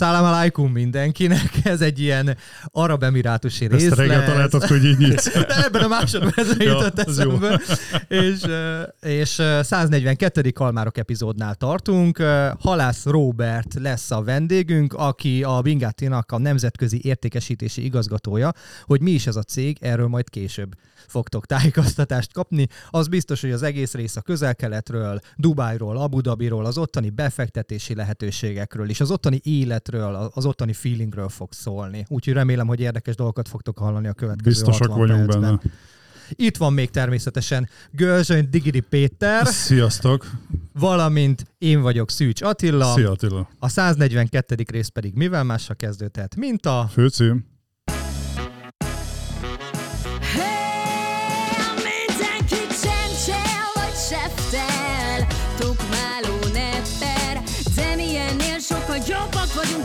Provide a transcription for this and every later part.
Szállam alaikum mindenkinek, ez egy ilyen arab emirátusi rész Ezt reggel találtad, hogy így nyitsz. De ebben a másodpercben Ja, jutott eszembe. És, és ö, 142. Kalmárok epizódnál tartunk. Halász Robert lesz a vendégünk, aki a Bingattinak a nemzetközi értékesítési igazgatója. Hogy mi is ez a cég, erről majd később fogtok tájékoztatást kapni. Az biztos, hogy az egész rész a közel-keletről, Dubájról, Abu Dhabiról, az ottani befektetési lehetőségekről és az ottani életről, az ottani feelingről fog szólni. Úgyhogy remélem, hogy érdekes dolgokat fogtok hallani a következő Biztosak 60 vagyunk percben. benne. Itt van még természetesen Gölzsöny Digiri Péter, Sziasztok! valamint én vagyok Szűcs Attila. Szia Attila! A 142. rész pedig mivel másra kezdődhet, mint a... Főcím.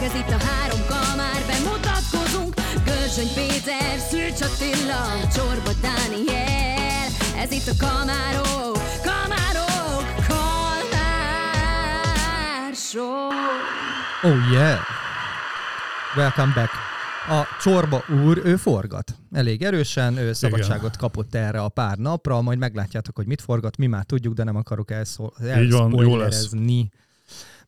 Ez itt a három kamár, bemutatkozunk, Gölzsöny Péter, Szűcs Attila, Csorba Dániel, ez itt a kamárok, kamárok, kamár show. Oh yeah! Welcome back. A Csorba úr, ő forgat. Elég erősen, ő szabadságot kapott erre a pár napra, majd meglátjátok, hogy mit forgat, mi már tudjuk, de nem akarok elszól, Így van, jó lesz.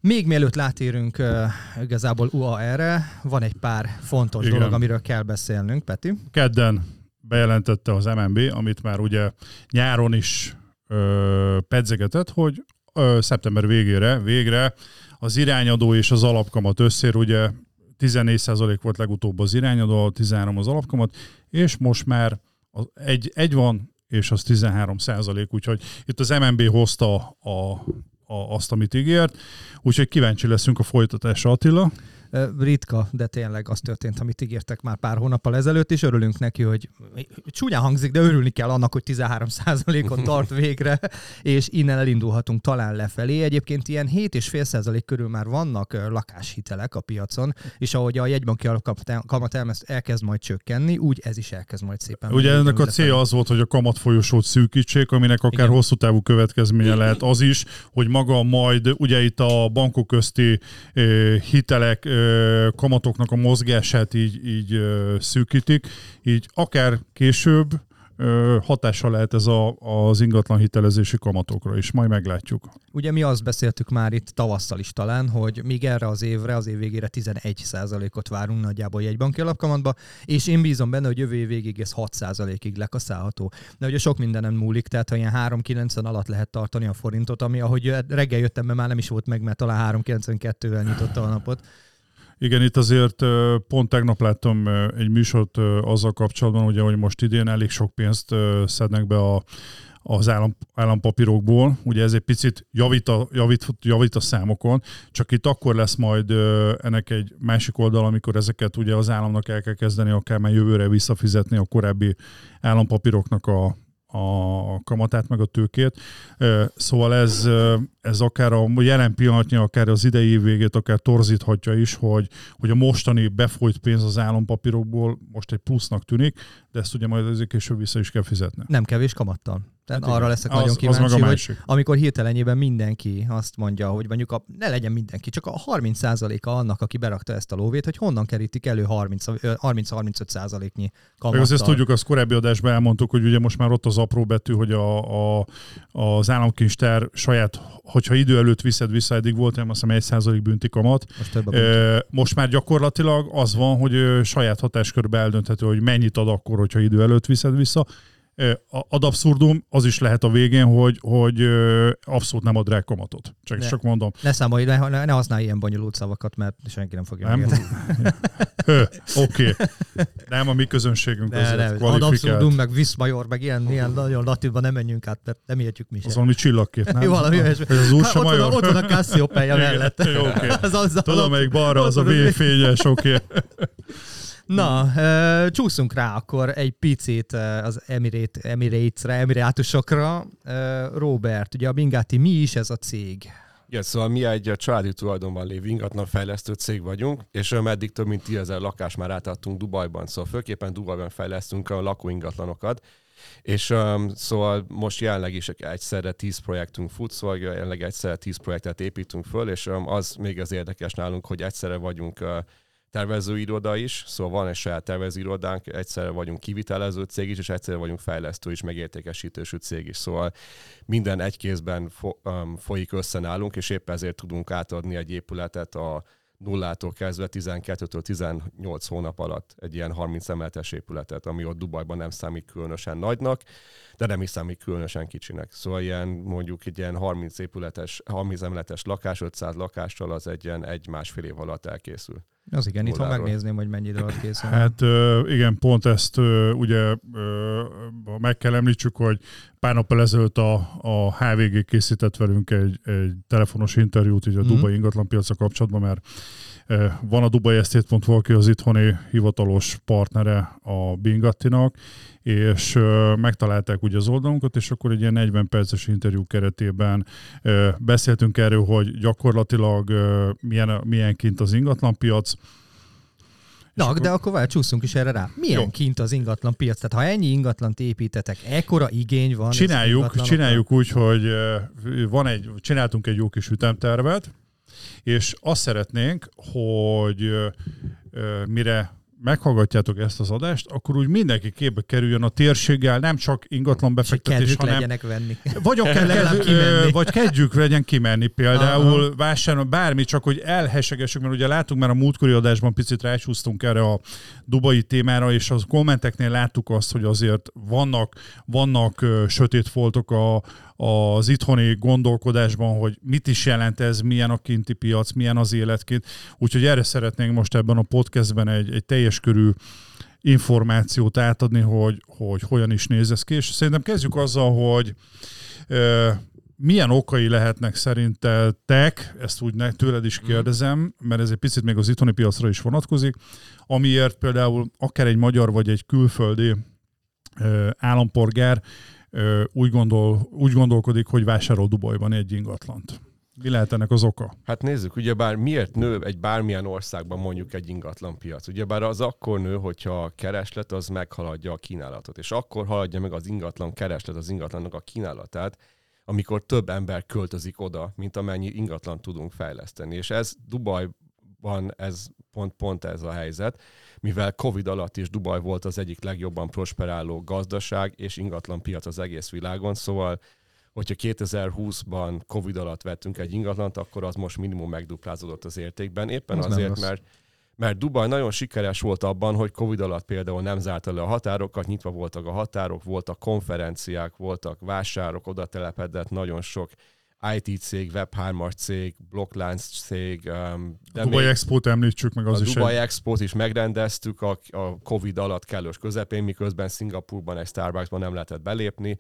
Még mielőtt látérünk uh, igazából UAR-re, van egy pár fontos Igen. dolog, amiről kell beszélnünk, Peti. Kedden bejelentette az MNB, amit már ugye nyáron is ö, pedzegetett, hogy ö, szeptember végére, végre az irányadó és az alapkamat összér, ugye 14% volt legutóbb az irányadó, 13 az alapkamat, és most már az egy, egy van, és az 13 százalék, úgyhogy itt az MNB hozta a, a, azt, amit ígért, úgyhogy kíváncsi leszünk a folytatásra, Attila. Ritka, de tényleg az történt, amit ígértek már pár hónappal ezelőtt, és örülünk neki, hogy csúnyán hangzik, de örülni kell annak, hogy 13%-on tart végre, és innen elindulhatunk talán lefelé. Egyébként ilyen 7,5% körül már vannak lakáshitelek a piacon, és ahogy a jegybanki kamat elkezd majd csökkenni, úgy ez is elkezd majd szépen. Ugye ennek a célja az volt, hogy a kamatfolyosót szűkítsék, aminek akár Igen. hosszú távú következménye lehet az is, hogy maga majd ugye itt a bankok közti ö, hitelek, kamatoknak a mozgását így, így szűkítik, így akár később ö, hatással lehet ez a, az ingatlan hitelezési kamatokra is, majd meglátjuk. Ugye mi azt beszéltük már itt tavasszal is talán, hogy még erre az évre, az év végére 11%-ot várunk nagyjából jegybanki alapkamatba, és én bízom benne, hogy jövő év végig ez 6%-ig lekaszálható. De ugye sok mindenem múlik, tehát ha ilyen 3,90 alatt lehet tartani a forintot, ami ahogy reggel jöttem be, már nem is volt meg, mert talán 3,92-vel nyitotta a napot. Igen, itt azért pont tegnap láttam egy műsort azzal kapcsolatban, ugye, hogy most idén elég sok pénzt szednek be a, az állam, állampapírokból. Ugye ez egy picit javít a, javít, javít a számokon, csak itt akkor lesz majd ennek egy másik oldal, amikor ezeket ugye az államnak el kell kezdeni akár már jövőre visszafizetni a korábbi állampapíroknak a, a kamatát, meg a tőkét. Szóval ez, ez akár a jelen pillanatnyi, akár az idei év végét, akár torzíthatja is, hogy, hogy a mostani befolyt pénz az állampapírokból most egy plusznak tűnik, de ezt ugye majd azért később vissza is kell fizetni. Nem kevés kamattal. Tehát Hát arra igen. leszek Az- nagyon az kíváncsi, hogy másik. amikor hirtelenjében mindenki azt mondja, hogy mondjuk a, ne legyen mindenki, csak a 30%-a annak, aki berakta ezt a lóvét, hogy honnan kerítik elő 30 ö, 30-35%-nyi Meg kamattal. azt ezt tudjuk, az korábbi adásban elmondtuk, hogy ugye most már ott az apró betű, hogy a, a, az államkincstár saját, hogyha idő előtt viszed vissza, eddig volt, nem azt hiszem 1% bünti kamat, Most több a bünti. Most már gyakorlatilag az van, hogy saját hatáskörbe eldönthető, hogy mennyit ad akkor, hogyha idő előtt viszed vissza. Ad abszurdum, az is lehet a végén, hogy, hogy abszolút nem ad rá kamatot. Csak, Ne. csak mondom. Ne számolj, ne, ne, ne használj ilyen bonyolult szavakat, mert senki nem fogja Nem? Oké. Nem, a mi közönségünk De, azért de, ad kvalifikált. abszurdum, meg viszmajor, meg ilyen, ilyen nagyon latívban nem menjünk át, mert nem értjük mi Az sem. valami csillagkép, nem? Valami olyasmi. Hogy az USA ott, van, a- major? ott van a Cassiopeia mellett. jó, oké. Az, az, Tudom, melyik balra az a V fényes, oké. Na, csúszunk rá akkor egy picit az Emirate, Emirates-re, Emirátusokra. Robert, ugye a Bingati mi is ez a cég? Igen, szóval mi egy családi tulajdonban lévő ingatlan fejlesztő cég vagyunk, és eddig több mint 10 lakás már átadtunk Dubajban, szóval főképpen Dubajban fejlesztünk a lakóingatlanokat, és um, szóval most jelenleg is egyszerre 10 projektünk fut, szóval jelenleg egyszerre 10 projektet építünk föl, és um, az még az érdekes nálunk, hogy egyszerre vagyunk uh, tervezőiroda is, szóval van egy saját tervezőirodánk, egyszerre vagyunk kivitelező cég is, és egyszerre vagyunk fejlesztő is, megértékesítősű cég is. Szóval minden egy kézben fo- um, folyik össze nálunk, és épp ezért tudunk átadni egy épületet a nullától kezdve 12-től 18 hónap alatt egy ilyen 30 emeletes épületet, ami ott Dubajban nem számít különösen nagynak, de nem is számít különösen kicsinek. Szóval ilyen mondjuk egy ilyen 30 épületes, 30 emeletes lakás, 500 lakással az egy ilyen egy-másfél év alatt elkészül. Az igen, itt megnézném, hogy mennyi alatt készül. Hát igen, pont ezt ugye meg kell említsük, hogy pár nap ezelőtt a, a HVG készített velünk egy, egy telefonos interjút így a mm. Dubai ingatlanpiaca kapcsolatban, mert van a Dubai Estate.hu, aki az itthoni hivatalos partnere a Bingattinak, és megtalálták ugye az oldalunkat, és akkor egy ilyen 40 perces interjú keretében beszéltünk erről, hogy gyakorlatilag milyen, milyen kint az ingatlanpiac, Na, akkor... de akkor várj, csúszunk is erre rá. Milyen Jó. kint az ingatlan piac? Tehát ha ennyi ingatlant építetek, ekkora igény van. Csináljuk, csináljuk úgy, hogy van egy, csináltunk egy jó kis ütemtervet, és azt szeretnénk, hogy mire meghallgatjátok ezt az adást, akkor úgy mindenki képbe kerüljön a térséggel, nem csak ingatlan befektetés, hanem... legyenek venni. Vagy akár kedv, vagy kedvük legyen kimenni például, vásárolni, bármi, csak hogy elhesegessük, mert ugye látunk már a múltkori adásban picit rácsúsztunk erre a dubai témára, és az kommenteknél láttuk azt, hogy azért vannak, vannak sötét foltok a, az itthoni gondolkodásban, hogy mit is jelent ez, milyen a kinti piac, milyen az életként. Úgyhogy erre szeretnénk most ebben a podcastben egy, egy teljes körű információt átadni, hogy, hogy hogyan is néz ez ki. És szerintem kezdjük azzal, hogy milyen okai lehetnek szerintetek, ezt úgy ne, tőled is mhm. kérdezem, mert ez egy picit még az itthoni piacra is vonatkozik, amiért például akár egy magyar vagy egy külföldi állampolgár úgy, gondol, úgy gondolkodik, hogy vásárol Dubajban egy ingatlant. Mi lehet ennek az oka? Hát nézzük, ugyebár miért nő egy bármilyen országban mondjuk egy ingatlan piac? Ugyebár az akkor nő, hogyha a kereslet az meghaladja a kínálatot, és akkor haladja meg az ingatlan kereslet az ingatlannak a kínálatát, amikor több ember költözik oda, mint amennyi ingatlan tudunk fejleszteni. És ez Dubajban ez pont, pont ez a helyzet mivel Covid alatt is Dubaj volt az egyik legjobban prosperáló gazdaság és ingatlan piac az egész világon, szóval hogyha 2020-ban Covid alatt vettünk egy ingatlant, akkor az most minimum megduplázódott az értékben, éppen az azért, mert mert Dubaj nagyon sikeres volt abban, hogy Covid alatt például nem zárta le a határokat, nyitva voltak a határok, voltak konferenciák, voltak vásárok, oda telepedett nagyon sok IT cég, Web3-as cég, blokklánc cég. Um, de a Dubai Expo-t említsük meg az a is. A Dubai egy... Expo-t is megrendeztük a, a Covid alatt kellős közepén, miközben Szingapurban egy Starbucksban nem lehetett belépni,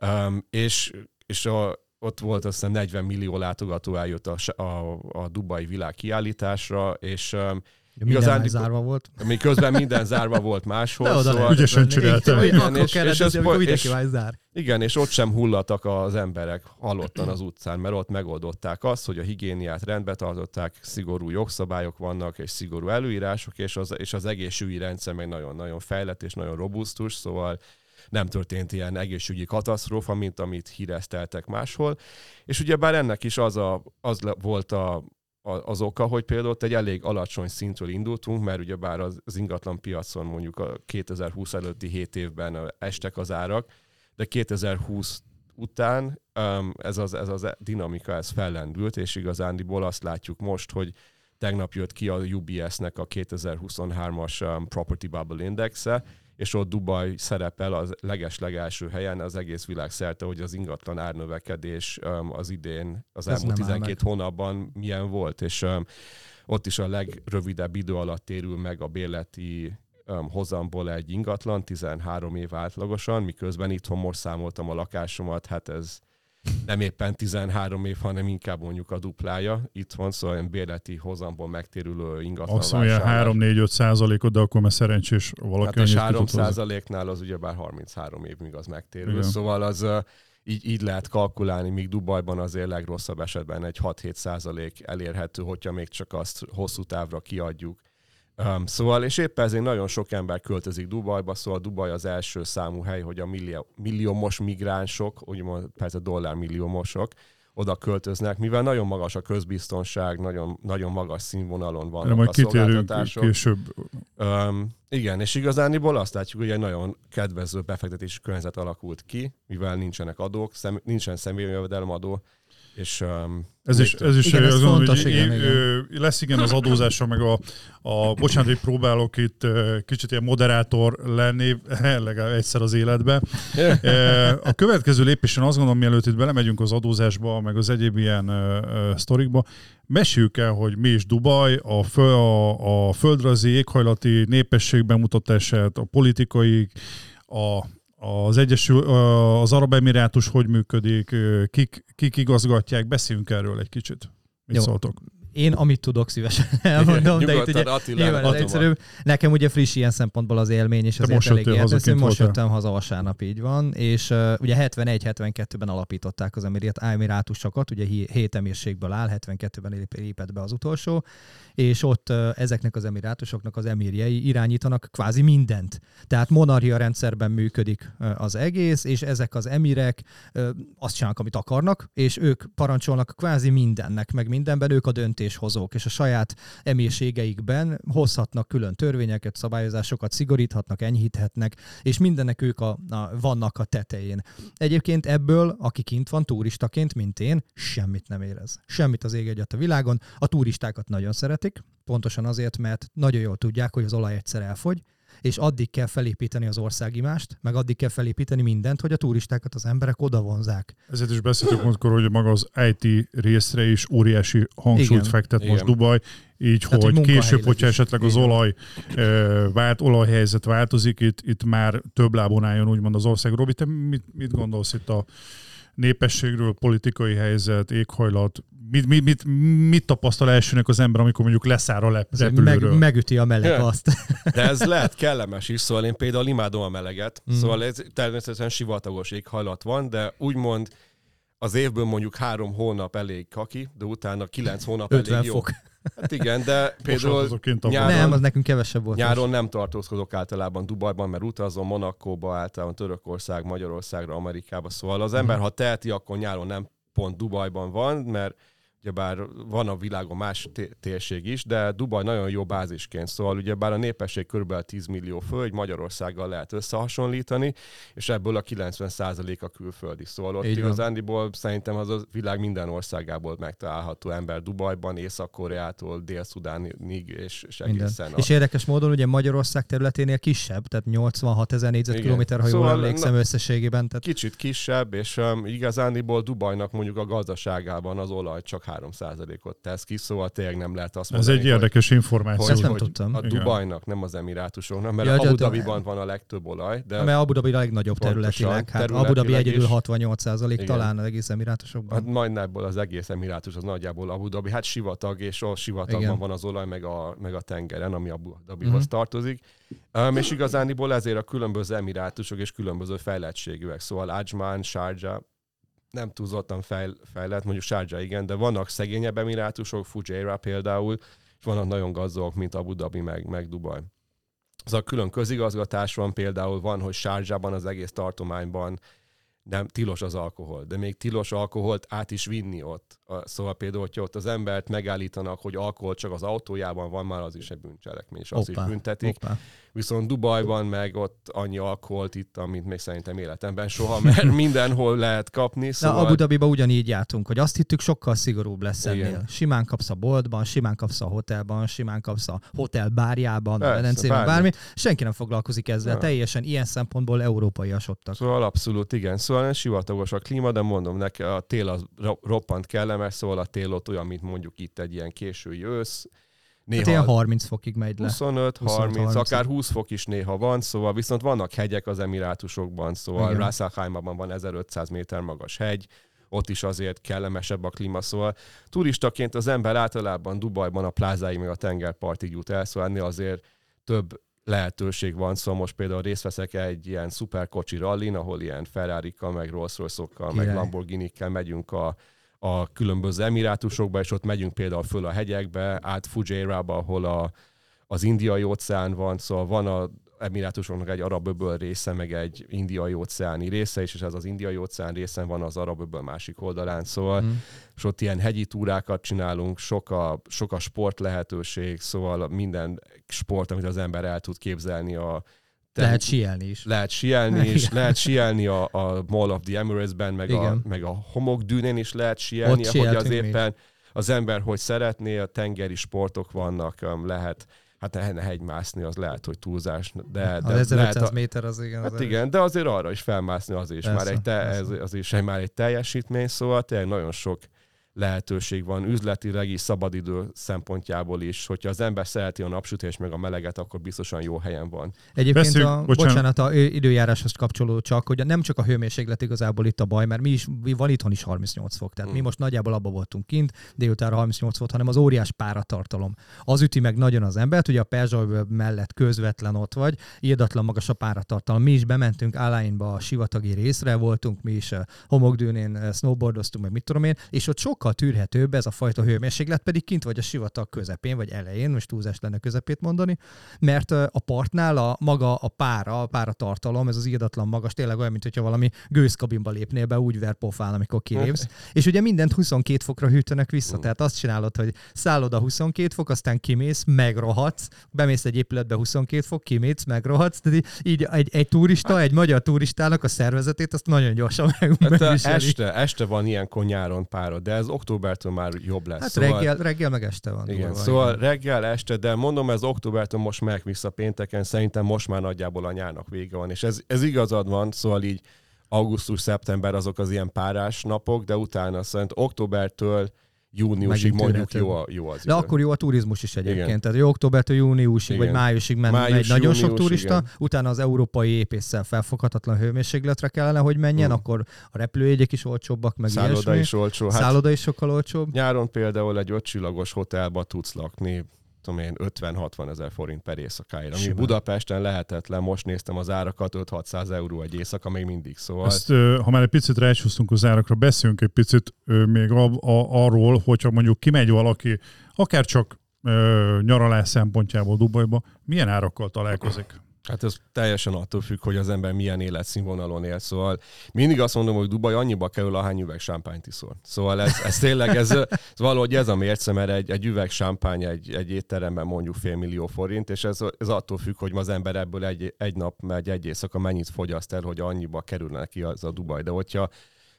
um, és, és a, ott volt azt hiszem 40 millió látogató eljött a, a, a Dubai világ kiállításra, és um, Igazán, zárva volt. Miközben minden zárva volt máshol. De oda szóval, ügyesen csináltam. Igen, és, és, és, és, zár. igen, és ott sem hullattak az emberek halottan az utcán, mert ott megoldották azt, hogy a higiéniát rendbe tartották, szigorú jogszabályok vannak, és szigorú előírások, és az, és az egészségügyi rendszer meg nagyon-nagyon fejlett és nagyon robusztus, szóval nem történt ilyen egészségügyi katasztrófa, mint amit hírezteltek máshol. És ugyebár ennek is az, a, az volt a, az oka, hogy például egy elég alacsony szintről indultunk, mert ugyebár az, ingatlan piacon mondjuk a 2020 előtti 7 évben estek az árak, de 2020 után ez, az, ez az dinamika ez fellendült, és igazándiból azt látjuk most, hogy tegnap jött ki a UBS-nek a 2023-as um, Property Bubble Indexe, és ott Dubaj szerepel az leges-legelső helyen az egész világ szerte, hogy az ingatlan árnövekedés az idén, az Ez elmúlt 12 hónapban milyen volt, és ott is a legrövidebb idő alatt térül meg a bérleti um, hozamból egy ingatlan, 13 év átlagosan, miközben itthon most számoltam a lakásomat, hát ez nem éppen 13 év, hanem inkább mondjuk a duplája. Itt van, szóval ilyen bérleti hozamból megtérülő ingatlan Azt mondja 3-4-5 százalékot, de akkor már szerencsés valaki hát a 3 százaléknál az ugyebár 33 év, míg az megtérül. Igen. Szóval az így, így lehet kalkulálni, míg Dubajban azért legrosszabb esetben egy 6-7 százalék elérhető, hogyha még csak azt hosszú távra kiadjuk. Um, szóval, és éppen ezért nagyon sok ember költözik Dubajba, szóval Dubaj az első számú hely, hogy a millió, milliómos migránsok, úgymond persze dollármilliómosok, oda költöznek, mivel nagyon magas a közbiztonság, nagyon, nagyon magas színvonalon vannak Erre majd a szolgáltatások. később. Um, igen, és igazániból azt látjuk, hogy egy nagyon kedvező befektetési környezet alakult ki, mivel nincsenek adók, szem, nincsen személyi jövedelemadó, és um, Ez is, ez is Igen, ez gondolom, fontos, hogy igen, én- igen. lesz igen az adózása, meg a, a bocsánat, hogy próbálok itt kicsit ilyen moderátor lenni, legalább egyszer az életbe. A következő lépésen azt gondolom, mielőtt itt belemegyünk az adózásba, meg az egyéb ilyen sztorikba, meséljük el, hogy mi is Dubaj, a, föl, a, a földrajzi éghajlati népesség bemutatását, a politikai, a, az Egyesül, az Arab Emirátus hogy működik, kik, kik igazgatják, beszéljünk erről egy kicsit. Mit Jó. szóltok? Én amit tudok szívesen elmondom, de itt ugye Attila, nyilván ez egyszerűbb. Nekem ugye friss ilyen szempontból az élmény, és azért most elég kint most jöttem haza vasárnap, így van, és uh, ugye 71-72-ben alapították az Emirátusokat, ugye hét emírségből áll, 72-ben lép- lépett be az utolsó, és ott uh, ezeknek az emirátusoknak az emirjei irányítanak kvázi mindent. Tehát monarchia rendszerben működik uh, az egész, és ezek az emirek uh, azt csinálnak, amit akarnak, és ők parancsolnak kvázi mindennek, meg mindenben. Ők a döntéshozók, és a saját emírségeikben hozhatnak külön törvényeket, szabályozásokat, szigoríthatnak, enyhíthetnek, és mindennek ők a, a, vannak a tetején. Egyébként ebből, aki kint van turistaként, mint én, semmit nem érez. Semmit az ég egyet a világon. A turistákat nagyon szeretik, pontosan azért, mert nagyon jól tudják, hogy az olaj egyszer elfogy, és addig kell felépíteni az országimást, meg addig kell felépíteni mindent, hogy a turistákat az emberek oda vonzák. Ezért is beszéltük múltkor, hogy maga az IT részre is óriási hangsúlyt Igen. fektet Igen. most Dubaj, így, Tehát, hogy hogy később, hogyha is. esetleg az olaj ö, vált, olajhelyzet változik, itt, itt már több lábon álljon úgymond az ország. Robi, te mit, mit gondolsz itt a népességről, politikai helyzet, éghajlat, mit, mit, mit, mit tapasztal elsőnek az ember, amikor mondjuk leszáll a lep- repülőről? meg, megüti a meleg Ja. azt. De ez lehet kellemes is, szóval én például imádom a meleget, Mm. szóval ez természetesen sivatagos éghajlat van, de úgymond az évből mondjuk három hónap elég kaki, de utána kilenc hónap 50 elég jó. Hát igen, de például nyáron- Nem, az nekünk kevesebb volt. nyáron nem tartózkodok általában Dubajban, mert utazom Monakóba, általában Törökország, Magyarországra, Amerikába, szóval az ember, ha teheti, akkor nyáron nem pont Dubajban van, mert ugyebár van a világon más té- térség is, de Dubaj nagyon jó bázisként, szóval ugyebár a népesség kb. 10 millió hogy Magyarországgal lehet összehasonlítani, és ebből a 90% a külföldi. Szóval ott Így van. igazándiból szerintem az a világ minden országából megtalálható ember Dubajban, Észak-Koreától, Dél-Szudánig és, és egészen a- És érdekes módon ugye Magyarország területénél kisebb, tehát 86 ezer négyzetkilométer, ha jól Szóval, emlékszem na- összességében. Tehát kicsit kisebb, és um, igazániból Dubajnak mondjuk a gazdaságában az olaj csak 3%-ot tesz ki, szóval tényleg nem lehet azt Ez mondani, egy érdekes információ. Ezt hogy, nem hogy tudtam. a. Dubajnak, nem az Emirátusoknak, mert Ja, Abu Dhabiban van a legtöbb olaj, de mert Abu Dhabi a legnagyobb területileg. Hát Abu Dhabi egyedül is. 68 százalék Igen. talán az egész emirátusokban. hát majdnem ebből az egész Emirátus az nagyjából Abu Dhabi, hát sivatag, és a sivatagban Igen. van az olaj, meg a, meg a tengeren, ami Abu Dhabihoz Mhm. tartozik. Um, és igazániból ezért a különböző emirátusok és különböző fejlettségűek, szóval Ajman, Sharjah, nem túlzottan fejl, fejlett, mondjuk Sharjah igen, de vannak szegényebb emirátusok, Fujairah például, és vannak nagyon gazdagok, mint Abu Dhabi, meg, meg Dubaj. Az a külön közigazgatás van például, van, hogy Sárgyában az egész tartományban nem tilos az alkohol, de még tilos alkoholt át is vinni ott. Szóval például, hogyha ott az embert megállítanak, hogy alkohol csak az autójában van, már az is egy bűncselekmény, és azt is büntetik. hoppá. Viszont Dubajban meg ott annyi alkoholt itt, amit még szerintem életemben soha, mert mindenhol lehet kapni. Na, Szóval... Abu Dhabiba ugyanígy jártunk, hogy azt hittük, sokkal szigorúbb lesz Igen. ennél. Simán kapsz a boltban, simán kapsz a hotelban, simán kapsz a hotel bárjában, a medencében, bármi. Senki nem foglalkozik ezzel. Ja. Teljesen ilyen szempontból európaiasodtak. Szóval abszolút igen. Szóval sivatagos a klíma, de mondom neki, a tél az ro- roppant kellemes, szóval a tél ott olyan, mint mondjuk itt egy ilyen késői ősz. Hát Néha ilyen 30 fokig megy le. 25, 25, 30, 30. akár 20 fok is néha van, szóval viszont vannak hegyek az Emirátusokban, szóval Khaimában van 1500 méter magas hegy, ott is azért kellemesebb a klíma, szóval turistaként az ember általában Dubajban a plázáig meg a tengerpartig jut el, szóval ennél azért több lehetőség van, szóval most például részt veszek egy ilyen szuperkocsi rallin, ahol ilyen ferrari meg rolls royce meg Lamborghini-kkel megyünk a, a különböző emirátusokba, és ott megyünk például föl a hegyekbe, át Fujairah-ba, ahol a, az indiai óceán van, szóval van a emirátusoknak egy arab öböl része, meg egy indiai óceáni része, és ez az indiai óceán részen van az arab öböl másik oldalán, szóval mm. és ott ilyen hegyi túrákat csinálunk, sok a, sok a sport lehetőség, szóval minden sport, amit az ember el tud képzelni a te, lehet sielni is. Lehet sielni is, lehet sielni a, a Mall of the Emirates-ben, meg a, meg a homokdűnén is lehet sielni, ahogy az éppen az ember, hogy szeretné, a tengeri sportok vannak, lehet hát hegymászni az lehet, hogy túlzás. De, de az 1500 méter az igen. Hát az igen, de azért arra is felmászni az is persze, már egy, te, ez, az is már egy teljesítmény, szóval tényleg nagyon sok lehetőség van üzletileg is, szabadidő szempontjából is. Hogyha az ember szereti a napsütést meg a meleget, akkor biztosan jó helyen van. Egyébként Beszéljük, a, bocsánat. bocsánat, a időjáráshoz kapcsolódó csak, hogy nem csak a hőmérséklet igazából itt a baj, mert mi is, van itthon is 38 fok, tehát mm. mi most nagyjából abba voltunk kint, délután 38 volt, hanem az óriás páratartalom. Az üti meg nagyon az embert, ugye a Perzsajvő mellett közvetlen ott vagy, írdatlan magas a páratartalom. Mi is bementünk Áláinba a sivatagi részre, voltunk mi is homokdűnén, snowboardoztunk, meg mit tudom én, és ott sokkal sokkal tűrhetőbb ez a fajta hőmérséklet, pedig kint vagy a sivatag közepén, vagy elején, most túlzás lenne közepét mondani, mert a partnál a maga a pára, a pára tartalom, ez az írdatlan magas, tényleg olyan, mint hogyha valami gőzkabinba lépnél be, úgy ver pofán, amikor kilépsz. és ugye mindent 22 fokra hűtenek vissza, tehát azt csinálod, hogy szállod a 22 fok, aztán kimész, megrohadsz, bemész egy épületbe 22 fok, kimész, megrohadsz, tehát így egy, egy turista, egy magyar turistának a szervezetét azt nagyon gyorsan meg, hát este, este van ilyenkor nyáron pára, de ez októbertől már jobb lesz. Hát szóval, reggel, reggel meg este van. Igen, durva, szóval igen. reggel, este, de mondom, ez októbertől most megy vissza pénteken, szerintem most már nagyjából a nyárnak vége van, és ez, ez igazad van, szóval így augusztus-szeptember azok az ilyen párás napok, de utána szerintem októbertől júniusig mondjuk jó, a, jó az De idő. akkor jó a turizmus is egyébként. Igen. Tehát jó októbertől júniusig igen. vagy májusig men, Május, megy nagyon június, sok turista, igen. utána az európai épésszel felfoghatatlan hőmérsékletre kellene, hogy menjen, mm. akkor a repülőjegyek is olcsóbbak, meg Szálloda ilyesmi. is olcsó. Hát Szálloda is sokkal olcsóbb. Nyáron például egy ötcsillagos hotelba tudsz lakni tudom én, 50-60 ezer forint per éjszakáira. Ami Budapesten lehetetlen, most néztem az árakat, 5-600 euró egy éjszaka még mindig, szóval... Ezt, ha már egy picit rácsúsztunk az árakra, beszéljünk egy picit még a, a, arról, hogyha mondjuk kimegy valaki, akár csak nyaralás szempontjából Dubajba, milyen árakkal találkozik? Hát ez teljesen attól függ, hogy az ember milyen életszínvonalon él. Szóval mindig azt mondom, hogy Dubaj annyiba kerül, ahány üveg sámpányt iszol. Szóval ez, ez tényleg, ez, ez valahogy ez a mérce, mert egy, egy üveg sámpány egy, egy étteremben mondjuk fél millió forint, és ez, ez attól függ, hogy az ember ebből egy, egy nap, megy egy éjszaka mennyit fogyaszt el, hogy annyiba kerülne neki az a Dubaj. De hogyha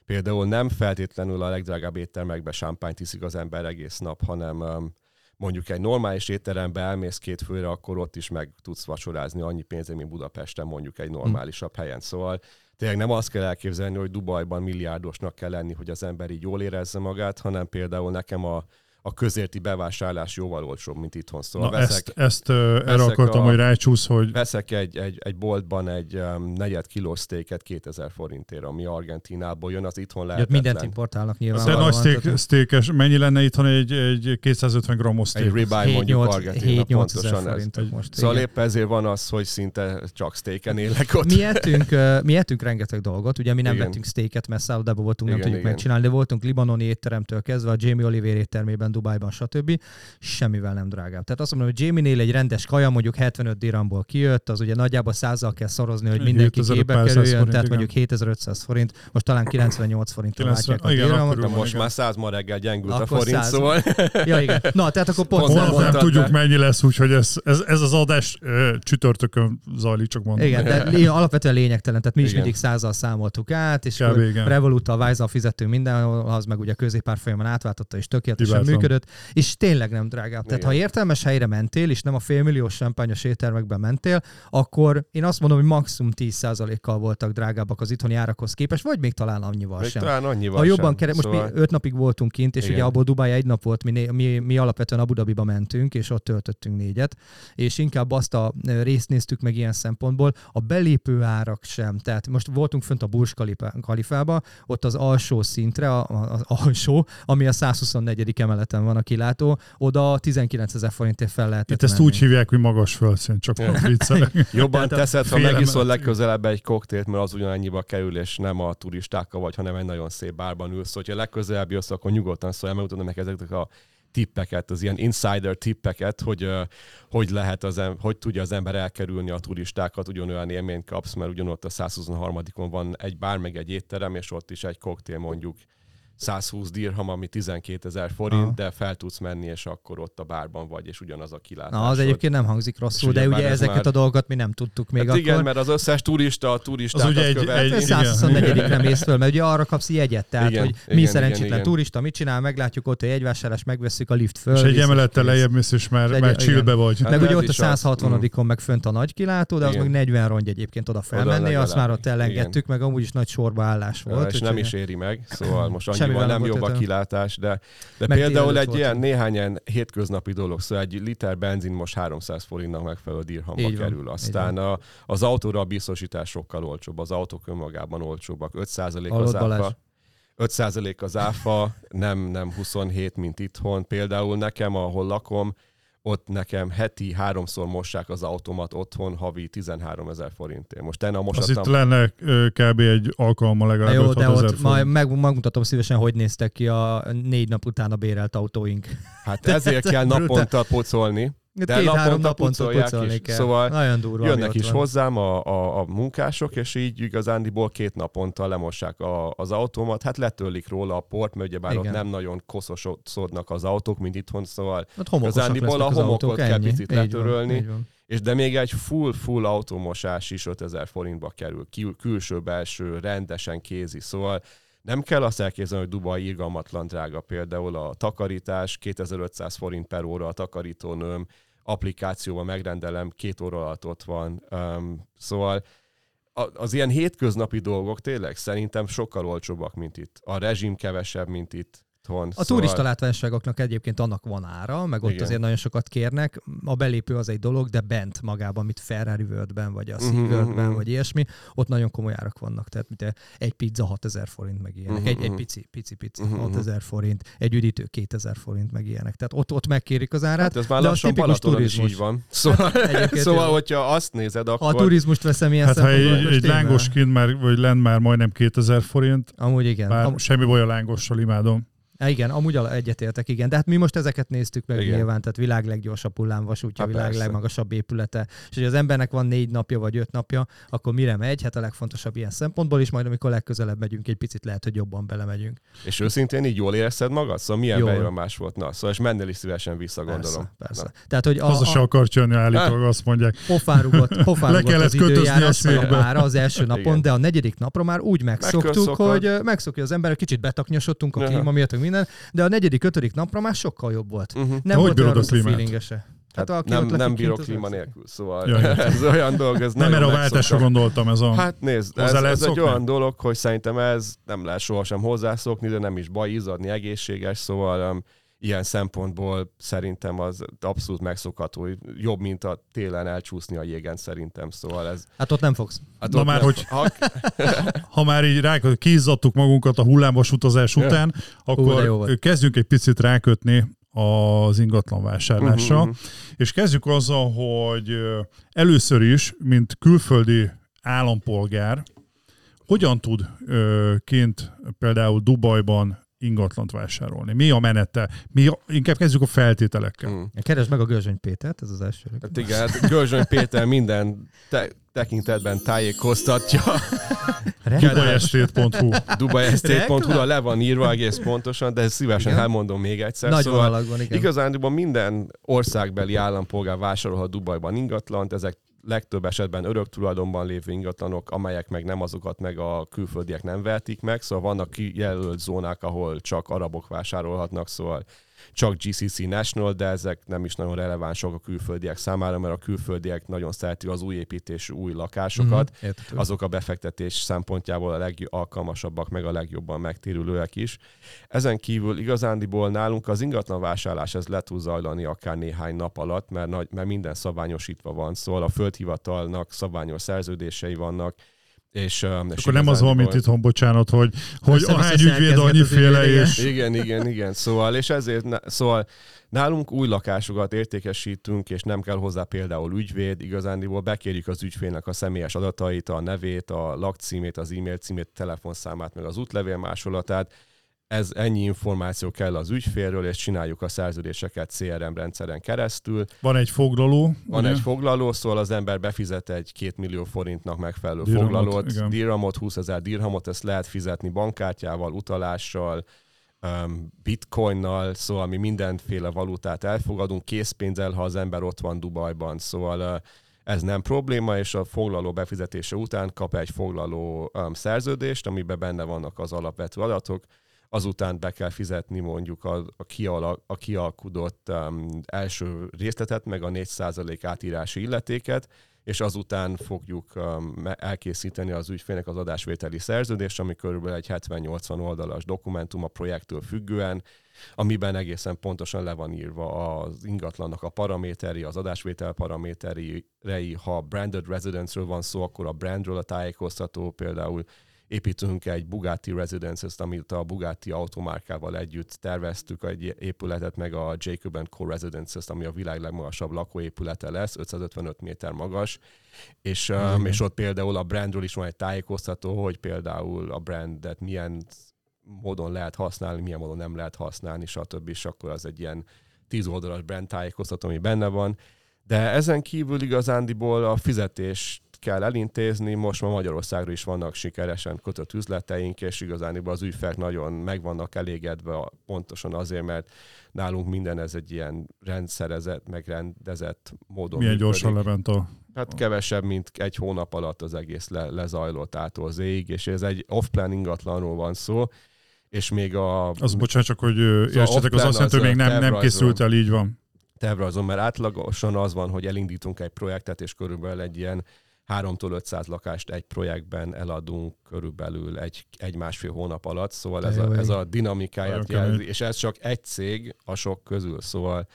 például nem feltétlenül a legdrágább éttermekbe sámpányt iszik az ember egész nap, hanem um, mondjuk egy normális étterembe elmész két főre, akkor ott is meg tudsz vacsorázni annyi pénzért, mint Budapesten mondjuk egy normálisabb helyen. Szóval tényleg nem azt kell elképzelni, hogy Dubajban milliárdosnak kell lenni, hogy az ember így jól érezze magát, hanem például nekem a a közérti bevásárlás jóval olcsóbb, mint itthon. Szóval Na veszek, ezt, ezt uh, erre akartam, a, hogy rácsúsz, hogy... Veszek egy, egy, egy boltban egy um, negyed kilós steaket 2000 forintért, ami Argentinából jön, az itthon lehet. Mindent importálnak nyilván. De nagy steak, steakes, mennyi lenne itthon egy, egy 250 grammos steak? Egy ribeye mondjuk Argentina, pontosan ez. Egy, most, szóval igen. épp ezért van az, hogy szinte csak steaken élek ott. Mi ettünk, uh, mi ettünk rengeteg dolgot, ugye mi nem igen. vettünk steaket, mert szállodában voltunk, igen, nem tudjuk igen. megcsinálni, de voltunk libanoni étteremtől kezdve a Jamie Oliver éttermében Dubájban, stb. Semmivel nem drágább. Tehát azt mondom, hogy Jamie-nél egy rendes kaja mondjuk 75 dirhamból kijött, az ugye nagyjából százal kell szorozni, hogy mindenki képbe kerüljön, forint, tehát igen. mondjuk 7500 forint, most talán 98 forintra 90, látják a dirhamot. Most igen. már 100 ma reggel gyengült akkor a forint, 100. szóval. Ja, igen. Na, tehát akkor pont, pont nem, nem tudjuk mennyi lesz, úgyhogy ez, ez, ez az adás ö, csütörtökön zajlik, csak mondom. Igen, de alapvetően lényegtelen, tehát mi is igen. mindig százal számoltuk át, és Revolut-tal, Visa fizettünk mindenhol, az meg ugye középárfolyamon átváltotta, és tökéletesen működött és tényleg nem drágább. Tehát ha értelmes helyre mentél, és nem a félmilliós sempányos éttermekben mentél, akkor én azt mondom, hogy maximum 10%-kal voltak drágábbak az itthoni árakhoz képest, vagy még talán annyival még sem. Talán annyival ha jobban kere... Most szóval... mi öt napig voltunk kint, és Igen. ugye abból Dubáj egy nap volt, mi, mi, mi alapvetően Abu Dhabiba mentünk, és ott töltöttünk négyet, és inkább azt a részt néztük meg ilyen szempontból, a belépő árak sem. Tehát most voltunk fönt a Burj Kalifába, ott az alsó szintre, az alsó, ami a 124. emelet területen van a kilátó, oda 19 ezer forintért fel lehet Itt ezt úgy hívják, hogy magas földszint, csak viccelek. Jobban teszed, ha megiszol legközelebb egy koktélt, mert az ugyanannyiba kerül, és nem a turistákkal vagy, hanem egy nagyon szép bárban ülsz. Hogyha legközelebb jössz, akkor nyugodtan szólj, mert tudom neked ezeket a tippeket, az ilyen insider tippeket, hogy hogy lehet az, em- hogy tudja az ember elkerülni a turistákat, ugyanolyan élményt kapsz, mert ugyanott a 123-on van egy bár, meg egy étterem, és ott is egy koktél mondjuk 120 dirham, ami 12 ezer forint, Aha. de fel tudsz menni, és akkor ott a bárban vagy, és ugyanaz a kilátás. Na, az egyébként nem hangzik rosszul, ugye de ugye ez ezeket már- a dolgokat mi nem tudtuk még hát akkor. igen, mert az összes turista a turistákat Az ugye egy- követi. egy- Hát igen. 124-re mész föl, mert ugye arra kapsz jegyet, tehát Igen, hogy mi igen, szerencsétlen igen, igen. turista mit csinál, meglátjuk ott a jegyvásárlás, megveszük a lift föl. És egy emelettel lejjebb mész, és már, Egy- már chillbe vagy. Hát Meg ugye ott a is az. 160-on meg fönt a nagy kilátó, de az meg 40 rongy egyébként oda felmenni, azt már ott elengedtük, meg amúgy is nagy sorba állás volt. és nem is éri meg, szóval most Annyival nem jobb a kilátás, de, de Meg például egy ilyen voltunk. néhány ilyen hétköznapi dolog, szóval egy liter benzin most 300 forintnak megfelelő dirhamba Így van, kerül. így Aztán a, az autóra a biztosítás sokkal olcsóbb, az autók önmagában olcsóbbak, 5% Hallod, az áfa. 5% az áfa, nem, nem 27, mint itthon. Például nekem, ahol lakom, ott nekem heti háromszor mossák az automat otthon, havi 13 ezer forintért. Most tenne a Az mosattam... itt lenne kb. egy alkalma Na legalább jó, de 5000 ott majd meg, megmutatom szívesen, hogy néztek ki a négy nap után a bérelt autóink. Hát ezért kell naponta pocolni. De Két-három naponta pucolni kell. Szóval Nagyon durva, Jönnek ott is van. hozzám a, a, a munkások, és így igazándiból két naponta lemossák a, az autómat. Hát letörlik róla a port, mert ugyebár ott Igen. nem nagyon koszosodnak az autók, mint itthon, szóval Ott homokosak igazándiból a homokot autók, kell ennyi. picit Így van, így van. És de még egy full-full automosás is 5000 forintba kerül. Kül- külső-belső, rendesen kézi. Szóval nem kell azt elképzelni, hogy Dubaj irgalmatlan drága. Például a takarítás 2500 forint per óra a takarítónőm, applikációval megrendelem, két óra alatt ott van. Um, szóval az ilyen hétköznapi dolgok tényleg szerintem sokkal olcsóbbak, mint itt. A rezsim kevesebb, mint itt. Itthon. A turista látványosságoknak egyébként annak van ára, meg ott Igen. azért nagyon sokat kérnek. A belépő az egy dolog, de bent magában, mint Ferrari Worldben, vagy a Mhm, SeaWorldben, mhm. vagy ilyesmi, ott nagyon komoly árak vannak. Tehát mint egy pizza 6000 forint, meg ilyenek. Mhm, Egy, egy pici, pici, pici, mhm. 6000 forint. Egy üdítő 2000 forint, meg ilyenek. Tehát ott, ott megkérik az árát. Hát ez már de lassan tipikus Balatonon is turizmus. így van. Szóval, Egyébként szóval jó. hogyha azt nézed, Ha akkor... a turizmust veszem ilyen Hát ha szempontból, egy, egy lángos már- kint már, vagy lent már majdnem 2000 forint, Amúgy igen. bár Am- semmi baj a lángossal, imádom. Há, igen, amúgy egyetértek, igen. De hát mi most ezeket néztük meg Igen. nyilván, tehát világ leggyorsabb hullámvasútja, Hát világ persze. legmagasabb épülete. És hogy az embernek van négy napja vagy öt napja, akkor mire megy? Hát a legfontosabb ilyen szempontból is, majd amikor legközelebb megyünk, egy picit lehet, hogy jobban belemegyünk. És őszintén így jól érezted magad? Szóval milyen Jól. benyomás volt? Na, szóval és mennél is szívesen vissza, gondolom. Persze, persze. Tehát, hogy a, Haza se a akart jönni állítólag, azt mondják. pofárugott, pofárugott az időjárás, a pára az első napon, Igen. de a negyedik napra már úgy megszoktuk, hogy ö, megszokja az ember, kicsit betaknyosodtunk a klíma miatt, minden, de a negyedik, ötödik napra már sokkal jobb volt. Uh-huh. Nem hogy volt olyan a feelingese. Hát aki nem, nem bírok klíma nélkül, szóval Ja, ez olyan dolog, ez Nem erre a váltásra gondoltam, ez a... Hát nézd, ez, ez egy olyan dolog, hogy szerintem ez nem lehet sohasem hozzászokni, de nem is baj izzadni, egészséges, szóval um, ilyen szempontból szerintem az abszolút megszokható, jobb, mint a télen elcsúszni a jégen szerintem, szóval ez... Hát ott nem fogsz. Hát Na már, nem- hogy- Ha, ha már így rá, kiizzadtuk magunkat a hullámos utazás után, akkor volt. kezdjünk egy picit rákötni az ingatlan vásárlásra, mhm. és kezdjük azzal, hogy először is, mint külföldi állampolgár, hogyan tud ö, kint például Dubajban ingatlant vásárolni? Mi a menete? Mi a, inkább kezdjük a feltételekkel. Mm. Keresd meg a Görzsöny Pétert, ez az első. Hát igen, hát Görzsöny Péter minden te- tekintetben tájékoztatja. Dubajestate.hu DubaiEstate.hu-ra le van írva egész pontosan, de ezt szívesen Igen. elmondom még egyszer. Nagy szóval vonalakban, igen. Igazándiból minden országbeli állampolgár vásárolhat Dubajban ingatlant, ezek legtöbb esetben örök tulajdonban lévő ingatlanok, amelyek meg nem azokat meg a külföldiek nem vehetik meg, szóval vannak kijelölt zónák, ahol csak arabok vásárolhatnak, szóval csak GCC National, de ezek nem is nagyon relevánsok a külföldiek számára, mert a külföldiek nagyon szeretik az új építésű új lakásokat, Mhm, érthető. azok a befektetés szempontjából a legalkalmasabbak, meg a legjobban megtérülőek is. Ezen kívül igazándiból nálunk az ingatlan vásárlás ez le tud zajlani akár néhány nap alatt, mert, nagy, mert minden szabványosítva van, szóval a földhivatalnak szabványos szerződései vannak, És, um, és Akkor nem az van, mint itthon, bocsánat, hogy, hogy Össze-vissza ahány ügyvéd, szerkezget annyi az féle, ügyvéd, és Igen, igen, igen. Szóval, és ezért, ne- szóval nálunk új lakásokat értékesítünk, és nem kell hozzá például ügyvéd, igazándiból bekérjük az ügyfélnek a személyes adatait, a nevét, a lakcímét, az e-mail címét, telefonszámát, meg az útlevél másolatát. Ez ennyi információ kell az ügyfélről, és csináljuk a szerződéseket CRM rendszeren keresztül. van egy foglaló. Van ugye? egy foglaló, szóval az ember befizet egy két millió forintnak megfelelő Dirhamot, foglalót, igen. dirhamot, 20 ezer dirhamot, ezt lehet fizetni bankkártyával, utalással, bitcoinnal, szóval mi mindenféle valutát elfogadunk, készpénzzel, ha az ember ott van Dubajban, szóval ez nem probléma, és a foglaló befizetése után kap egy foglaló um, szerződést, amiben benne vannak az alapvető adatok, azután be kell fizetni mondjuk a, a, kiala, a kialkudott um, első részletet, meg a 4% átírási illetéket, és azután fogjuk um, elkészíteni az ügyfélnek az adásvételi szerződést, ami körülbelül egy 70-80 oldalas dokumentum a projektől függően, amiben egészen pontosan le van írva az ingatlannak a paraméteri, az adásvétel paraméterei, ha branded residence-ről van szó, akkor a brandről a tájékoztató, például építünk egy Bugatti Residence-t, amit a Bugatti automárkával együtt terveztük, egy épületet, meg a Jacob Co Residence-t, ami a világ legmagasabb lakóépülete lesz, 555 méter magas, és, um, és ott például a brandről is van egy tájékoztató, hogy például a brandet milyen módon lehet használni, milyen módon nem lehet használni, stb. És akkor az egy ilyen tíz oldalas brand tájékoztató, ami benne van. De ezen kívül igazándiból a fizetést kell elintézni, most már Magyarországról is vannak sikeresen kötött üzleteink, és igazániból az ügyfelek nagyon meg vannak elégedve pontosan azért, mert nálunk minden ez egy ilyen rendszerezett, megrendezett módon Milyen működik. gyorsan lement a... Hát kevesebb, mint egy hónap alatt az egész le, lezajlott ától zéig, és ez egy off-plan ingatlanról van szó, és még a Az bocsánat, csak hogy Szóval értsetek, az azt jelenti, hogy az még nem, nem készült el, így van. tervrajzon, mert átlagosan az van, hogy elindítunk egy projektet, és körülbelül egy ilyen 3-tól 500 lakást egy projektben eladunk körülbelül egy, egy másfél hónap alatt, szóval ez a, ez a dinamikáját jelzi, és ez csak egy cég a sok közül, szóval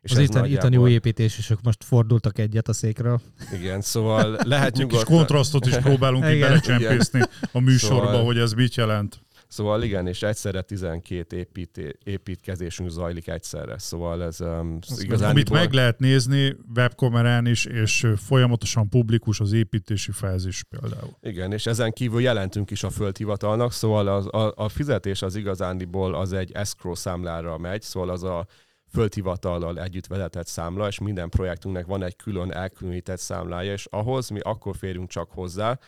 és az itteni, itteni nagyjából- új építésesek most fordultak egyet a székről. Igen, szóval lehet Egy kis nyugodtan, kontrasztot is próbálunk Igen. belecsempészni a műsorba, Szóval- hogy ez mit jelent. Szóval igen, és egyszerre 12 építé, építkezésünk zajlik egyszerre, szóval ez um, igazán... Amit meg lehet nézni webkamerán is, és folyamatosan publikus az építési fázis például. Igen, és ezen kívül jelentünk is a földhivatalnak, szóval az, a, a fizetés az igazániból az egy escrow számlára megy, szóval az a földhivatallal együtt vezetett számla, és minden projektünknek van egy külön elkülönített számlája, és ahhoz mi akkor férünk csak hozzá,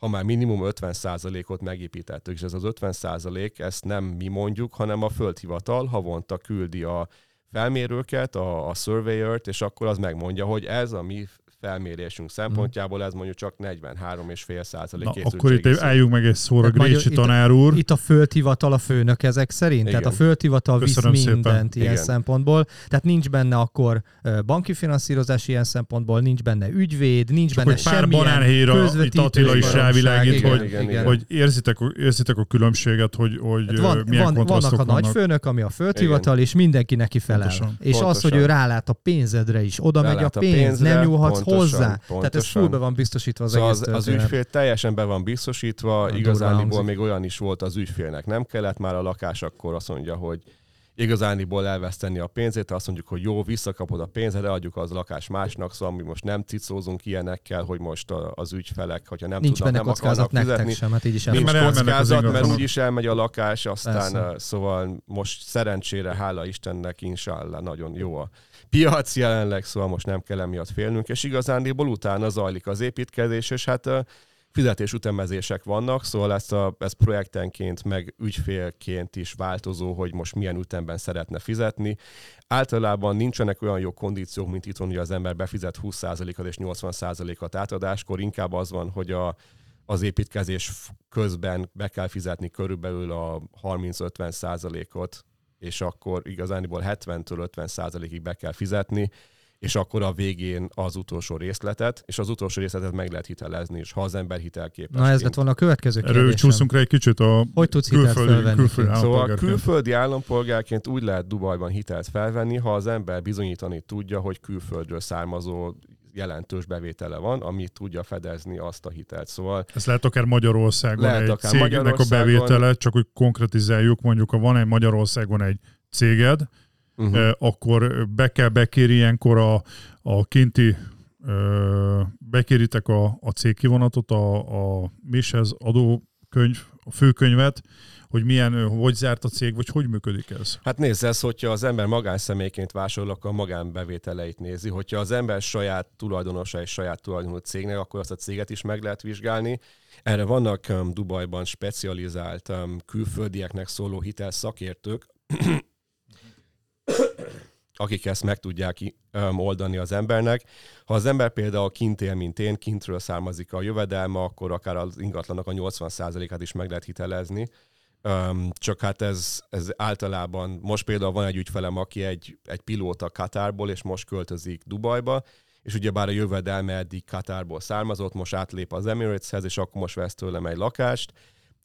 ha már minimum 50%-ot megépítettük, és ez az 50% ezt nem mi mondjuk, hanem a földhivatal havonta küldi a felmérőket, a, a surveyort, és akkor az megmondja, hogy ez a mi felmérésünk szempontjából ez mondjuk csak 43,5 százalék Na, akkor itt álljunk meg egy szóra, Tehát Grécsi itt tanár úr. Itt a földhivatal a főnök ezek szerint? Igen. Tehát a földhivatal visz Köszönöm szépen. mindent ilyen Igen. szempontból. Tehát nincs benne akkor banki finanszírozás ilyen szempontból, nincs benne ügyvéd, nincs Csak benne hogy pár banánhéjra itt Attila is rávilágít, Igen, hogy, igen, igen. hogy érzitek, érzitek a különbséget, hogy, hogy Hát van, milyen van, vannak kontrasztok a vannak. nagyfőnök, ami a földhivatal, és mindenki neki felel. Pontosan. És az, Pontosan. hogy ő rálát a pénzedre is, oda megy a Rálát a pénz, pénzre, nem nyúlhatsz pontosan, hozzá. Tehát ez pontosan. full be van biztosítva az Szóval egész az, az történet. ügyfél teljesen be van biztosítva, durván igazániból még olyan is volt az ügyfélnek, nem kellett már a lakás, akkor azt mondja, hogy igazániból elveszteni a pénzét, azt mondjuk, hogy jó, visszakapod a pénzed, adjuk az lakás másnak, szóval mi most nem cicózunk ilyenekkel, hogy most a- az ügyfelek, hogyha nem Nincs tudnak, benne nem kockázat akarnak nektek fizetni, sem, hát így is Nincs az kockázat, mert úgyis elmegy a lakás, aztán Persze. szóval most szerencsére, hála Istennek, inshallah, nagyon jó a piac jelenleg, szóval most nem kell emiatt félnünk, és igazándiból utána zajlik az építkezés, és hát uh, fizetésütemezések vannak, szóval ezt, a, ez projektenként, meg ügyfélként is változó, hogy most milyen ütemben szeretne fizetni. Általában nincsenek olyan jó kondíciók, mint itthon, hogy az ember befizet 20%-at és 80%-at átadáskor, inkább az van, hogy a, az építkezés közben be kell fizetni körülbelül a 30-50 százalékot, és akkor igazániból 70-től 50 százalékig be kell fizetni, és akkor a végén az utolsó részletet, és az utolsó részletet meg lehet hitelezni, és ha az ember hitelképes. Na ez lett volna a következő Erről kérdésem. csúszunk rá egy kicsit a Hogy tudsz hitelt külföldi, felvenni? külföldi? Szóval külföldi állampolgárként úgy lehet Dubajban hitelt felvenni, ha az ember bizonyítani tudja, hogy külföldről származó jelentős bevétele van, ami tudja fedezni azt a hitelt. Szóval Ez lehet akár Magyarországon Lehet egy akár cégnek Magyarországon. a bevétele, csak hogy konkretizáljuk, mondjuk ha van egy Magyarországon egy céged, uh-huh. akkor be kell bekéri ilyenkor a, a kinti bekéritek a, a cégkivonatot, a, a MIS-hez adókönyv, a főkönyvet, hogy milyen, hogy zárt a cég, vagy hogy működik ez? Hát nézd, ez, hogyha az ember magánszemélyként vásárol, akkor a magánbevételeit nézi. Hogyha az ember saját tulajdonosa és saját tulajdonú cégnek, akkor azt a céget is meg lehet vizsgálni. Erre vannak um, Dubajban specializált um, külföldieknek szóló hitel szakértők, akik ezt meg tudják oldani az embernek. Ha az ember például kint él, mint én, kintről származik a jövedelme, akkor akár az ingatlanak a 80%-át is meg lehet hitelezni. Csak hát ez, ez általában, most például van egy ügyfelem, aki egy, egy pilóta Katárból, és most költözik Dubajba, és ugyebár a jövedelme eddig Katárból származott, most átlép az Emirateshez, és akkor most vesz tőlem egy lakást,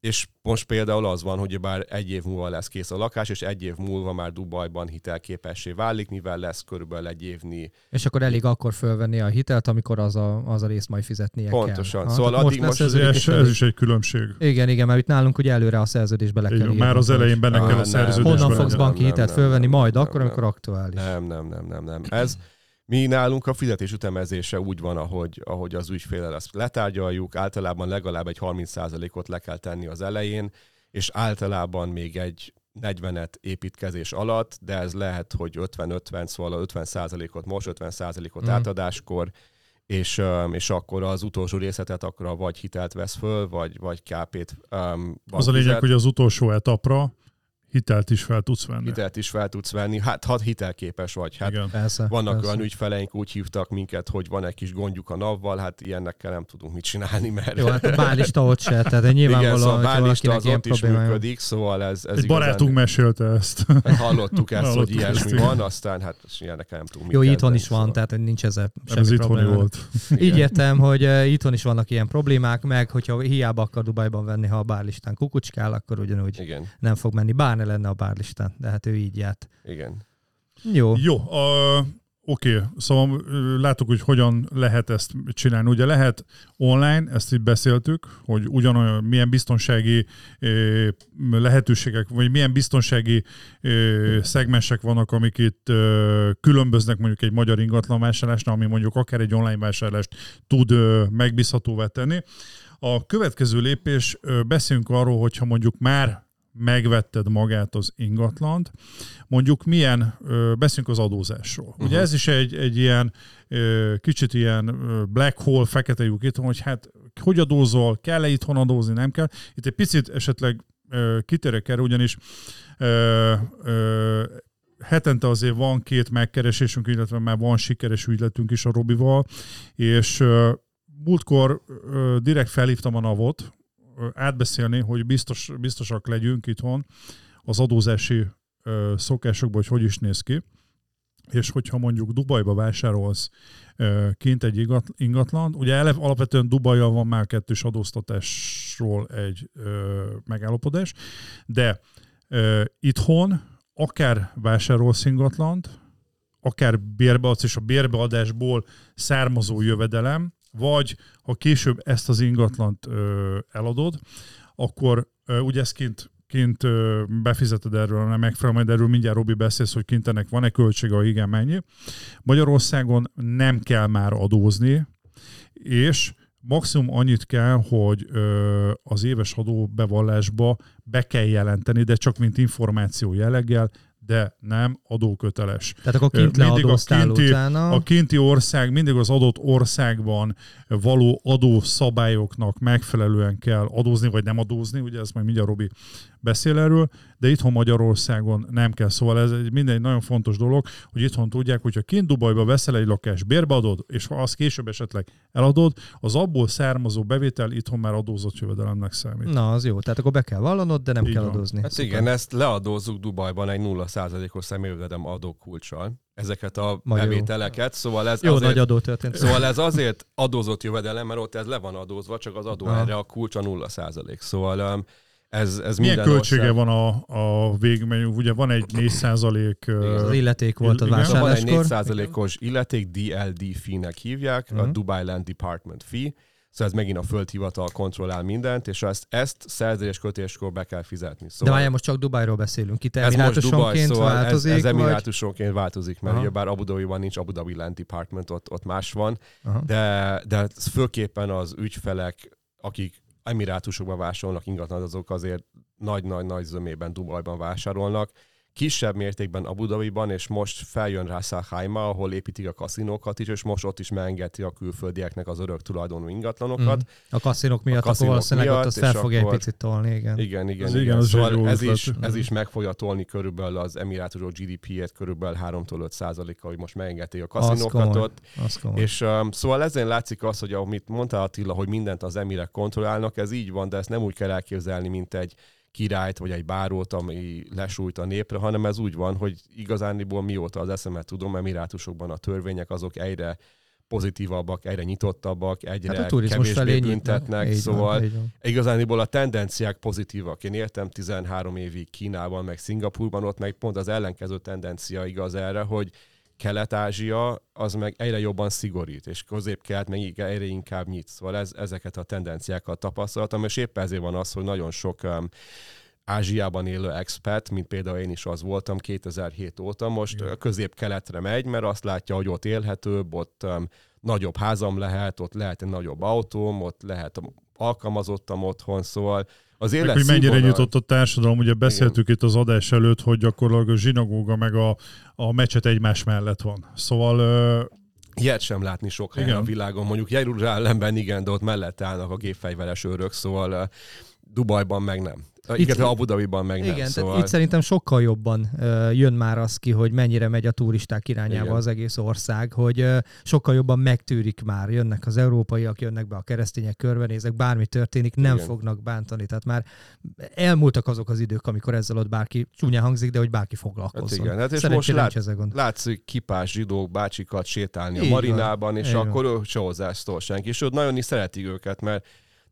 és most például az van, hogy bár egy év múlva lesz kész a lakás, és egy év múlva már Dubajban hitelképessé válik, mivel lesz körülbelül egy évnyi És akkor elég akkor fölvenni a hitelt, amikor az a, az a részt majd fizetnie Pontosan. kell. Szóval tehát addig most Ez, szerződik, ez, ez elég- is egy különbség. Igen, igen, mert itt nálunk ugye előre a szerződésbe le kell Igen, már az elején benne Ah, kell a nem. szerződésben. Honnan fogsz banki hitelt fölvenni? Majd akkor, amikor aktuális. Nem, nem, nem, nem, nem. Ez mi nálunk a fizetés ütemezése úgy van, ahogy, ahogy az ügyfélel ezt letárgyaljuk, általában legalább egy 30%-ot le kell tenni az elején, és általában még egy 40-et építkezés alatt, de ez lehet, hogy 50-50, szóval a 50%-ot most, 50%-ot Mhm. átadáskor, és, és akkor az utolsó részletet akkor vagy hitelt vesz föl, vagy, vagy KP-t um, Az a lényeg, hogy az utolsó etapra hitelt is fel tudsz venni. hitelt is fel tudsz venni. Hát, ha hitelképes vagy. Hát Igen. Persze. vannak persze. olyan ügyfeleink, úgy hívtak minket, hogy van egy kis gondjuk a navval, hát ilyennekkel nem tudunk mit csinálni, mert Jó, hát a bálista ott se, tehát igen, nyilvánvalóan, szóval a bálista az ott is működik, szóval ez, ez Egy barátunk mesélte ezt. Hát hallottuk ezt, hogy Hallottuk ilyesmi ezt, igen. van, aztán hát ilyenekkel nem tudunk Jó, mit itthon is van, szóval. tehát hogy nincs ezzel semmi ez probléma. volt. Így értem, hogy uh, itthon is vannak ilyen problémák, meg hogyha hiába akar Dubajban venni, ha a bárlistán kukucskál, akkor ugyanúgy Igen, nem fog menni. Bár ne lenne a bárlistán, de hát ő így járt. igen. Jó. Jó, a, oké, szóval ö, látok, hogy hogyan lehet ezt csinálni. Ugye lehet online, ezt itt beszéltük, hogy ugyanolyan milyen biztonsági ö, lehetőségek, vagy milyen biztonsági ö, szegmensek vannak, amik itt ö, különböznek mondjuk egy magyar ingatlanvásárlásnál, ami mondjuk akár egy online vásárlást tud megbízhatóvá tenni. A következő lépés, ö, beszéljünk arról, hogyha mondjuk már megvetted magát az ingatlant, mondjuk milyen, ö, beszéljünk az adózásról. Uh-huh. Ugye ez is egy, egy ilyen kicsit ilyen black hole, fekete lyuk itt, hogy hát hogy adózol, kell-e itthon adózni, nem kell. Itt egy picit esetleg kitérek erre, ugyanis hetente azért van két megkeresésünk, illetve már van sikeres ügyletünk is a Robival, és múltkor direkt felhívtam a navot, átbeszélni, hogy biztos, biztosak legyünk itthon az adózási ö, szokásokból, hogy hogy is néz ki, és hogyha mondjuk Dubajba vásárolsz kint egy ingatlan, ugye eleve alapvetően Dubajjal van már kettős adóztatásról egy megállapodás, de itthon akár vásárolsz ingatlant, akár bérbeadsz, és a bérbeadásból származó jövedelem, vagy ha később ezt az ingatlant ö, eladod, akkor ö, ugye ezt kint, kint ö, befizeted erről, nem megfelel, majd erről mindjárt Robi beszélsz, hogy kint ennek van-e költsége, ha igen, mennyi. Magyarországon nem kell már adózni, és maximum annyit kell, hogy ö, az éves adóbevallásba be kell jelenteni, de csak mint információ jelleggel, de nem adóköteles. Tehát akkor kint mindig a kinti- utána. A kinti ország mindig az adott országban való adószabályoknak megfelelően kell adózni, vagy nem adózni, ugye ez majd mindjárt Robi beszél erről, de itthon Magyarországon nem kell. Szóval ez egy minden egy nagyon fontos dolog, hogy itthon tudják, hogyha kint Dubajba veszel egy lakást, bérbeadod, és ha azt később esetleg eladod, az abból származó bevétel itthon már adózott jövedelemnek számít. Na, az jó. Tehát akkor be kell vallanod, de nem Így kell van. adózni. Hát Szuper. igen, ezt leadózzuk Dubajban egy 0%-os személyjövedelem adókulcsal. Ezeket a jó. bevételeket, szóval ez Jó azért... nagy adó történt. Szóval ez azért adózott jövedelem, mert ott ez le van adózva, csak az adó erre a kulcs a 0 Szóval um, ez, ez Milyen költsége ország... van a, a végmenü? Ugye van egy 4 százalék... Az illeték volt a Igen. Van egy vásárláskor. 4%-os illeték, DLD fee-nek hívják, uh-huh. a Mhm. Dubai Land Department fee, szóval ez megint a földhivatal kontrollál mindent, és ezt, ezt szerződés kötéskor be kell fizetni. De Szóval várjál, most csak Dubajról beszélünk. Itt ez most emirátusonként szóval változik, ez, ez vagy... emirátusonként változik, mert Aha. ugye bár Abu Dhabiban nincs Abu Dhabi Land Department, ott, ott más van, Aha. de, de főképpen az ügyfelek, akik emirátusokban vásárolnak ingatlan, azok azért nagy-nagy-nagy zömében Dubajban vásárolnak. Kisebb mértékben Abu Dhabiban, és most feljön rá Sahaima, ahol építik a kaszinókat is, és most ott is megengedti a külföldieknek az örök tulajdonú ingatlanokat. Mm. A kaszinok miatt, akkor kaszinok valószínűleg ott miatt, azt és fel fogja egy akkor- picit tolni, igen. Igen, igen, Az igen. igen, az szóval egy ez, is, ez is meg fogja tolni körülbelül az emirátusok GDP-et körülbelül 3-5 százaléka, hogy most megengedték a kaszinókat ott. Az komoly. És um, szóval ezen látszik az, hogy amit mondta Attila, hogy mindent az emirek kontrollálnak, ez így van, de ezt nem úgy kell elképzelni, mint egy királyt vagy egy bárót, ami lesújt a népre, hanem ez úgy van, hogy igazániból mióta az eszemet tudom, emirátusokban a törvények azok egyre pozitívabbak, egyre nyitottabbak, egyre Hát a kevésbé büntetnek, Így szóval van, van. Igazániból a tendenciák pozitívak. Én értem 13 évig Kínában, meg Szingapurban, ott meg pont az ellenkező tendencia igaz erre, hogy Kelet-Ázsia az meg egyre jobban szigorít, és közép-kelet meg egyre inkább nyit. Szóval ez, ezeket a tendenciákat tapasztaltam, és épp ezért van az, hogy nagyon sok um, Ázsiában élő expat, mint például én is az voltam 2007 óta, most Igen. közép-keletre megy, mert azt látja, hogy ott élhetőbb, ott um, nagyobb házam lehet, ott lehet egy nagyobb autóm, ott lehet alkalmazottam otthon, szóval az Meg, élet hogy mennyire nyitott a társadalom, ugye beszéltük itt az adás előtt, hogy gyakorlatilag a zsinagóga meg a, a mecset egymás mellett van. Szóval Ilyet sem látni sok helyen Igen. a világon. Mondjuk Jeruzsálemben igen, de ott mellett állnak a gépfegyveres őrök, szóval Dubajban meg nem. Uh, Itt- igen, Abu Dhabiban meg nem. Igen, Szóval... tehát itt szerintem sokkal jobban ö, jön már az ki, hogy mennyire megy a turisták irányába Igen. az egész ország, hogy ö, sokkal jobban megtűrik már, jönnek az európaiak, jönnek be a keresztények, körbenézek, bármi történik, nem Igen. fognak bántani. Tehát már elmúltak azok az idők, amikor ezzel ott bárki, csúnyán hangzik, de hogy bárki foglalkozzon. Hát igen, hát és Szerencsére most lát- gond. látszik kipás zsidók, bácsikat sétálni Így a van. marinában, és Így van. akkor ő se hozzászól senki. És ott nagyon is szeretik őket, mert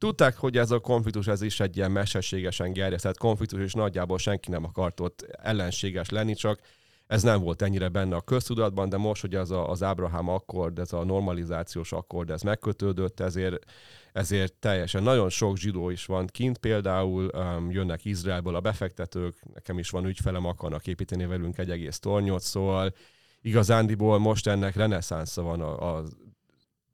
tudták, hogy ez a konfliktus ez is egy ilyen mesterségesen gerjesztett konfliktus, és nagyjából senki nem akart ott ellenséges lenni, csak ez nem volt ennyire benne a köztudatban, de most, hogy ez a, az Ábrahám akkord, ez a normalizációs akkord, ez megkötődött, ezért, ezért teljesen nagyon sok zsidó is van kint, például um, jönnek Izraelből a befektetők, nekem is van ügyfelem, akarnak építeni velünk egy egész tornyot, szóval igazándiból most ennek reneszánsza van a, a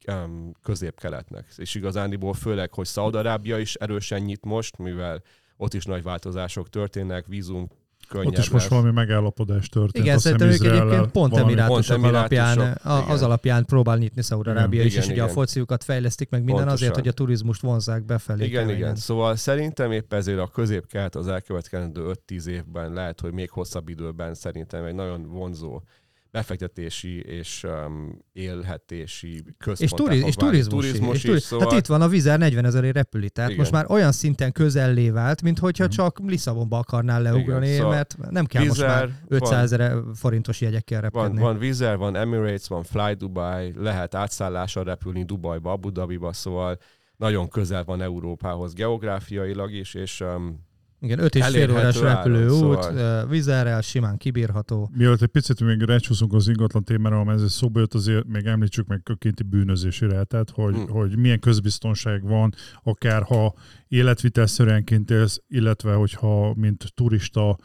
um, közép-keletnek. És igazándiból főleg, hogy Szaudarábia is erősen nyit most, mivel ott is nagy változások történnek, vízum könnyebb ott is most lesz. valami megállapodás történt. Igen, szerintem ők egyébként pont emirátusok alapján, igen. az alapján próbál nyitni Szaudarábia is, Igen, és ugye a igen. fociukat fejlesztik meg minden Pontosan. azért, hogy a turizmust vonzák befelé. Igen, keményen. igen. Szóval szerintem épp ezért a közép-kelet az elkövetkezendő 5-10 évben, lehet, hogy még hosszabb időben szerintem egy nagyon vonzó befektetési és um, élhetési központ. És, turiz, és turizmus, turizmus is. is, És szóval... Hát itt van a Vizer 40 ezerért repüli, tehát Igen. most már olyan szinten közellé vált, mint hogyha Mhm. csak Lisszabonba akarnál leugrani, Igen, szóval mert nem kell most már Vizer, 500 ezer forintos jegyekkel Van, repkedni. van Vizer, van Emirates, van Fly Dubai, lehet átszállással repülni Dubajba, Abu Dhabiba, szóval nagyon közel van Európához geográfiailag is, és um, Igen, 5 és fél órás repülőút, szóval-. Vizerrel simán kibírható. Mielőtt egy picit még rácsúszunk az ingatlan témára, amely ez szóba jött, azért még említsük meg a kinti bűnözési rátet, hogy, Hmm. hogy milyen közbiztonság van, akár ha életvitelszerűenként élsz, illetve hogyha mint turista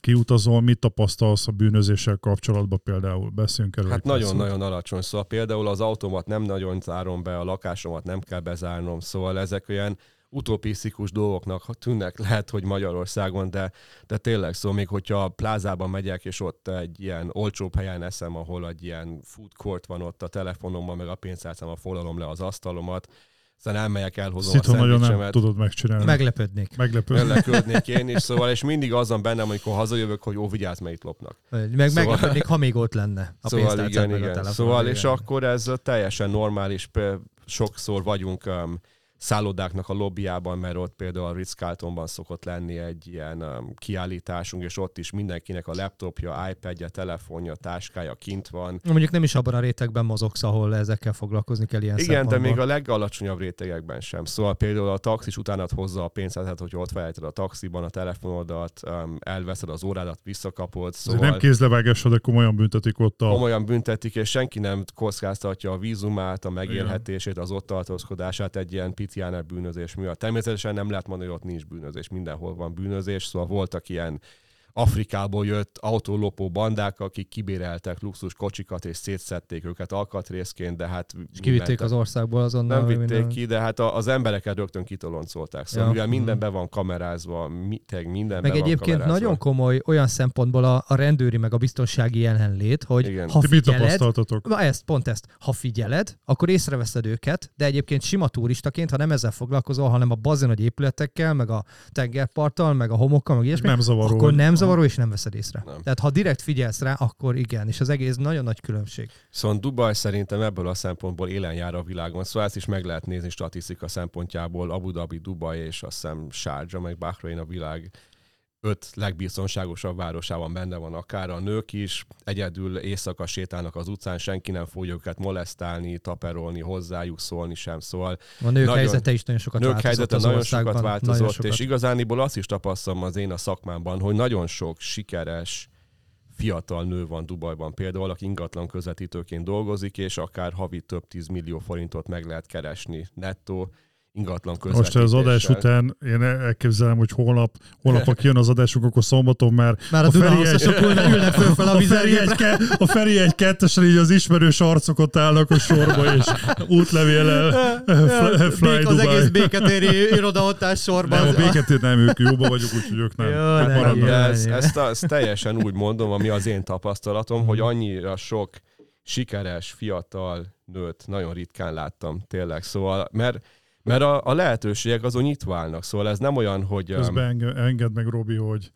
kiutazol, mit tapasztalsz a bűnözéssel kapcsolatban például? Beszéljünk erről. Hát nagyon-nagyon alacsony. Szóval például az autómat nem nagyon zárom be, a lakásomat nem kell bezárnom, szóval ezek olyan utopisztikus dolgoknak tűnnek, lehet, hogy Magyarországon, de, de tényleg, szóval még hogyha a plázában megyek, és ott egy ilyen olcsóbb helyen eszem, ahol egy ilyen food court van ott a telefonommal, meg a pénztárcámmal foglalom le az asztalomat, aztán elmegyek, elhozom Szitva a nagyon nem tudod megcsinálni. Meglepődnék. Meglepő. Meglepődnék én is, szóval, és mindig azon bennem, amikor hazajövök, hogy ó, vigyázz, mert itt lopnak. Meg Szóval- meglepődnék, ha még ott lenne a Szóval igen, meg a igen. telefon. Szóval, és igen. akkor ez teljesen normális, sokszor vagyunk um, szállodáknak a lobbyában, mert ott például a Ritz-Carltonban szokott lenni egy ilyen um, kiállításunk, és ott is mindenkinek a laptopja, iPadje, telefonja, táskája kint van. Mondjuk nem is abban a rétegben mozogsz, ahol ezekkel foglalkozni kell ilyen Igen, de még a legalacsonyabb rétegekben sem. Szóval például a taxis utánat hozza a pénzt, tehát hogy ott felejted a taxiban a telefonodat, um, elveszed az órádat, visszakapod. Szóval Szóval nem kézlevágásra, de komolyan büntetik ott a... komolyan büntetik, és senki nem kockáztatja a vízumát, a megélhetését, az ott tartózkodását egy ilyen pitiáner bűnözés miatt. Természetesen nem lehet mondani, hogy ott nincs bűnözés, mindenhol van bűnözés, szóval voltak ilyen Afrikából jött autólopó bandák, akik kibéreltek luxus kocsikat és szétszették őket alkatrészként, de hát És kivitték az országból azonnal. nem vitték minden. ki, de hát az embereket rögtön kitoloncolták. Szóval Ja. mivel minden Mhm. be van kamerázva, tényleg minden Meg be van egyébként nagyon komoly olyan szempontból a, a rendőri meg a biztonsági jelenlét, hogy Igen. ha Ti mit figyeled, tapasztaltatok? Na ezt, pont ezt. Ha figyeled, akkor észreveszed őket, de egyébként sima turistaként, ha nem ezzel foglalkozol, hanem a bazin nagy épületekkel, meg a tengerparttal, meg a homokkal, meg ilyesmi, Nem zavaró. akkor nem Aha. Zavaró, és nem veszed észre. Nem. Tehát ha direkt figyelsz rá, akkor igen, és az egész nagyon nagy különbség. Szóval Dubaj szerintem ebből a szempontból élen jár a világon, szóval ezt is meg lehet nézni statisztika szempontjából. Abu Dhabi, Dubaj és azt hiszem Sharjah, meg Bahrain a világ öt legbiztonságosabb városában benne van akár a nők is, egyedül éjszaka sétálnak az utcán, senki nem fogja őket molesztálni, taperolni, hozzájuk szólni sem, szóval A nők Nagyon- helyzete is nagyon sokat nők változott helyzete az nagyon sokat változott, nagyon sokat. és igazániból azt is tapasztalom az én a szakmámban, hogy nagyon sok sikeres fiatal nő van Dubajban. Például, aki ingatlan közvetítőként dolgozik, és akár havi több tíz millió forintot meg lehet keresni nettó ingatlan Most közvetítéssel. az adás után én elképzelem, hogy holnap, holnap ha kijön az adásunk, akkor szombaton már Már a ülnek, ülnek föl fel a a Feri, egy, a Feri egy kettesen így az ismerős arcokat állnak a sorba, és útlevéllel fly, az Dubai. egész béketéri iroda ott áll sorban. Nem, a béketét nem, ők jóba vagyunk, úgyhogy ők nem. Jó, nem. De ez, ezt, a- ezt teljesen úgy mondom, ami az én tapasztalatom, hogy annyira sok sikeres, fiatal nőt nagyon ritkán láttam, tényleg. Szóval, mert, mert a, a lehetőségek azon nyitva állnak, szóval ez nem olyan, hogy... um, Közben enge, engedd meg, Robi, hogy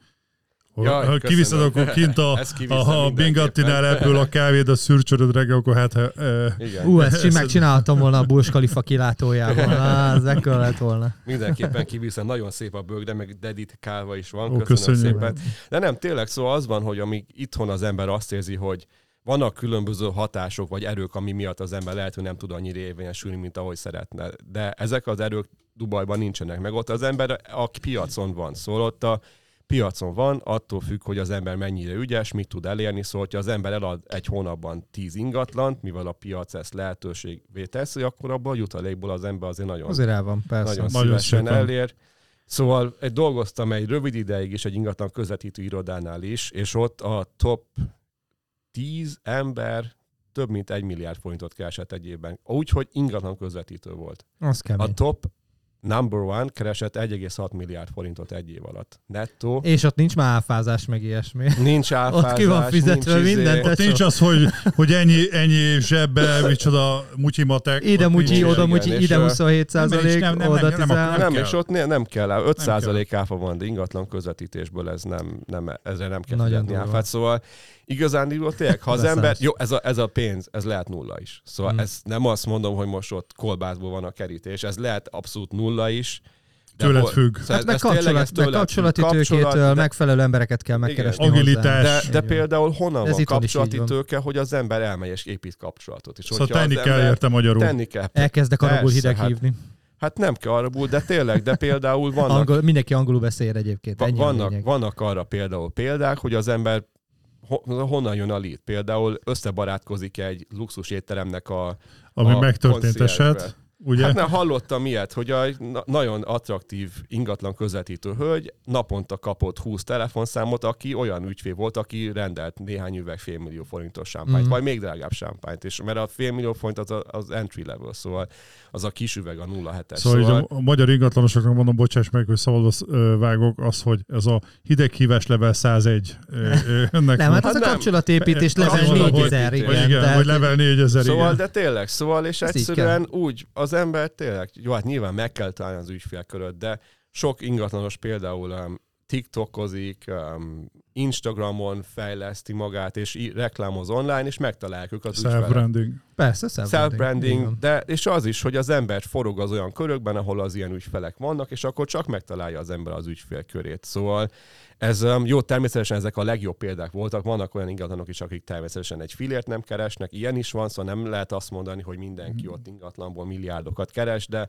hogy Jaj, ha kiviszed, akkor kint a, Ezt a, a. Bingattinál ebből a kávét, a szürcsöröd reggel, akkor hát e, Igen. Ú, ezt csin- megcsináltam volna a Burj Khalifa kilátójában. Á, ez ekkora lett volna. Mindenképpen kiviszem, nagyon szép a bögre, meg dedikálva is van, Ó, köszönöm köszönjük. szépen. De nem, tényleg, szóval az van, hogy amíg itthon az ember azt érzi, hogy vannak különböző hatások vagy erők, ami miatt az ember lehet, hogy nem tud annyira érvényesülni, mint ahogy szeretne. De ezek az erők Dubajban nincsenek meg. Ott az ember a piacon van. Szóval ott a piacon van, attól függ, hogy az ember mennyire ügyes, mit tud elérni. Szóval, hogyha az ember elad egy hónapban tíz ingatlant, mivel a piac ezt lehetőségvé teszi, akkor abban a jutalékból az ember azért nagyon Azért el van, persze. nagyon, szívesen szépen. elér. Szóval egy dolgoztam egy rövid ideig is egy ingatlan közvetítő irodánál is, és ott a top 10 ember több mint egy milliárd forintot keresett egy évben. Úgy, hogy ingatlan közvetítő volt. Az kemény. A top number one keresett 1,6 milliárd forintot egy év alatt. Nettó. És ott nincs már áfázás, meg ilyesmi. Nincs áfázás, Ott ki van fizetve nincs izé- minden, te- Ott nincs az, hogy, hogy ennyi, ennyi zsebbe, micsoda mutyimatek. Ide ott mutyi, oda mutyi, ide ö, 27 nem, százalék, nem, nem, oda nem, nem 10 akar- Nem, kell. és ott ne, nem kell, áfa. 5 kell. százalék áfa van, de ingatlan közvetítésből ez nem, nem ezre nem kell Nagyon fizetni áfát. Szóval igazán tényleg, ha az ember, jó, ez a, ez a pénz, ez lehet nulla is. Szóval Hmm. ez nem azt mondom, hogy most ott kolbászból van a kerítés, ez lehet abszolút nulla is. de Tőled hol- függ. Szóval Hát meg, kapcsolat, meg kapcsolati tőkétől Kapcsolat, de- megfelelő embereket kell megkeresni Agilitás. hozzá. de, de például honnan Ez van kapcsolati van. tőke, hogy az ember elmegy és épít kapcsolatot. És Szóval tenni kell érte magyarul. Tenni kell. Elkezdek arabul hideg hát- hívni. Hát nem kell arabul, de tényleg, de például vannak Angol, mindenki angolul beszél egyébként. Ennyi vannak, vannak arra például példák, hogy az ember ho- honnan jön a lead. Például összebarátkozik egy luxus étteremnek a Ami a megtörtént eset. Ugye? Hát nem, hallottam ilyet, hogy a na- nagyon attraktív ingatlan közvetítő hölgy naponta kapott 20 telefonszámot, aki olyan ügyfél volt, aki rendelt néhány üveg félmillió forintos sámpányt, Mhm. vagy még drágább sámpányt, és mert a félmillió forint az, az entry level, szóval az a kis üveg a 07-es. Szóval, így a, magyar ingatlanosoknak mondom, bocsáss meg, hogy szabadba vágok, az, hogy ez a hideghívás level 101 ö, ö, önnek Nem, hát az Hát a kapcsolatépítés level Kapcsolat- 4000, vagy igen. Igen, tehát- vagy level 4000, Szóval, igen. de tényleg, szóval, és egyszerűen úgy az ember tényleg, jó, hát nyilván meg kell találni az ügyfélköröt, de sok ingatlanos például um, TikTokozik, um, Instagramon fejleszti magát, és í- reklámoz online, és megtalálják őket az. Self-branding. Persze, self-branding. Self-branding, de és az is, hogy az ember forog az olyan körökben, ahol az ilyen ügyfelek vannak, és akkor csak megtalálja az ember az ügyfél körét. Szóval ez um, jó, természetesen ezek a legjobb példák voltak. Vannak olyan ingatlanok is, akik természetesen egy filért nem keresnek, ilyen is van, szóval nem lehet azt mondani, hogy mindenki ott ingatlanból milliárdokat keres, de,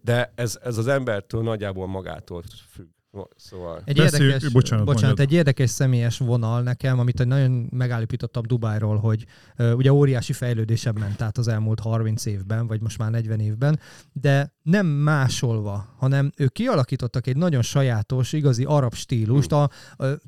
de ez, ez az embertől nagyjából magától függ. Szóval Egy Beszéljük- érdekes, bocsánat, bocsánat, mondjad. egy érdekes személyes vonal nekem, amit nagyon megállapítottam Dubájról, hogy uh, ugye óriási fejlődésebb ment át az elmúlt 30 évben, vagy most már 40 évben, de nem másolva, hanem ők kialakítottak egy nagyon sajátos, igazi arab stílust, a, a,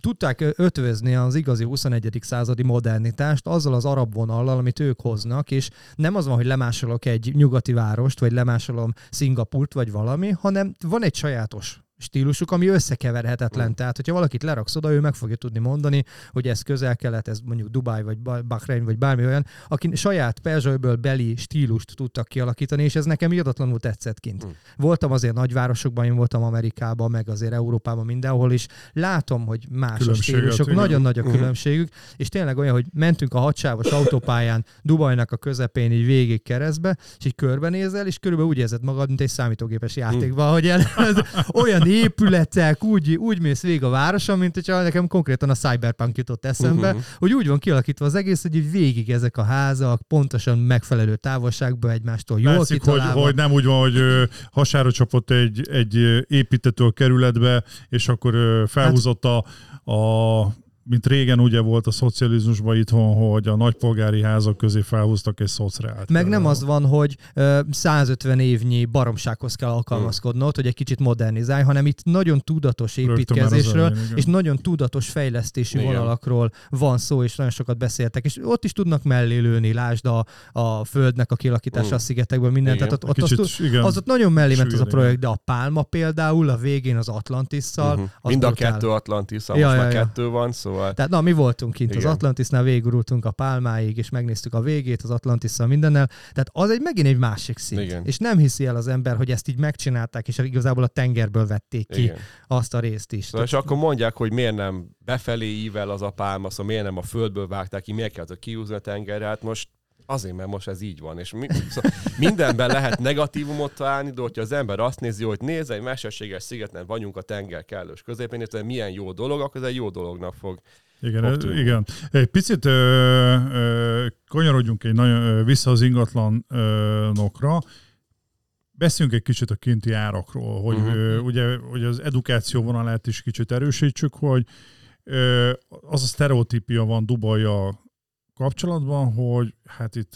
tudták ötvözni az igazi 21. századi modernitást azzal az arab vonallal, amit ők hoznak, és nem az van, hogy lemásolok egy nyugati várost, vagy lemásolom Szingapurt, vagy valami, hanem van egy sajátos stílusuk, ami összekeverhetetlen. Mm. Tehát, hogyha valakit leraksz oda, ő meg fogja tudni mondani, hogy ez közel-kelet, ez mondjuk Dubai, vagy Ba- Bahrein, vagy bármi olyan, aki saját perzsőből beli stílust tudtak kialakítani, és ez nekem irdatlanul tetszett kint. Mm. Voltam azért nagyvárosokban, én voltam Amerikában, meg azért Európában mindenhol is. Látom, hogy más a stílusok, igen. nagyon nagy a Mhm. különbségük, és tényleg olyan, hogy mentünk a hadsávos autópályán Dubajnak a közepén így végig keresztbe, és így körbenézel, és körülbelül úgy érzed magad, mint egy számítógépes játékban, hogy el, olyan épületek, úgy, úgy mész végig a városon, mint hogyha nekem konkrétan a Cyberpunk jutott eszembe, Mhm. hogy úgy van kialakítva az egész, hogy így végig ezek a házak pontosan megfelelő távolságban egymástól jól Látszik, hogy, kitalálva. hogy nem úgy van, hogy ö, hasára csapott egy, egy építető a kerületbe, és akkor ö, felhúzott a, a mint régen ugye volt a szocializmusban itthon, hogy a nagypolgári házak közé felhúztak egy szociált. Meg nem az van, hogy ö, 150 évnyi baromsághoz kell alkalmazkodnod, hogy egy kicsit modernizálj, hanem itt nagyon tudatos építkezésről, elején, és nagyon tudatos fejlesztési Igen. vonalakról van szó, és nagyon sokat beszéltek. És ott is tudnak mellé lőni, lásd a, a földnek a kialakítása Mm. a szigetekből, mindent. Igen. Tehát ott, ott Kicsit, azt, igen. az ott nagyon mellé ment az a projekt, de a Pálma például a végén az Atlantisszal, az Mind a kettő Atlantis, Ja, most ja, már ja. kettő van, szóval Tehát na, mi voltunk kint Igen. az Atlantisnál, végigurultunk a Pálmáig, és megnéztük a végét az Atlantisszal mindennel. Tehát az egy megint egy másik szint. Igen. És nem hiszi el az ember, hogy ezt így megcsinálták, és igazából a tengerből vették ki igen. azt a részt is. Szóval, és akkor mondják, hogy miért nem befelé ível az a pálma, szóval miért nem a földből vágták ki, miért kellett kiúzni a tengerre, hát most azért, mert most ez így van, és mi, szóval mindenben lehet negatívumot találni, de hogyha az ember azt nézi, hogy nézd, egy mesterséges szigeten vagyunk a tenger kellős közepén, és milyen jó dolog, akkor ez egy jó dolognak fog. Igen, tűnni. igen. Egy picit ö, ö, kanyarodjunk egy nagyon, ö, vissza az ingatlanokra. Beszéljünk egy kicsit a kinti árakról, hogy Mhm. ö, ugye, hogy az edukáció vonalát is kicsit erősítsük, hogy ö, az a sztereotípia van Dubajjal kapcsolatban, hogy hát itt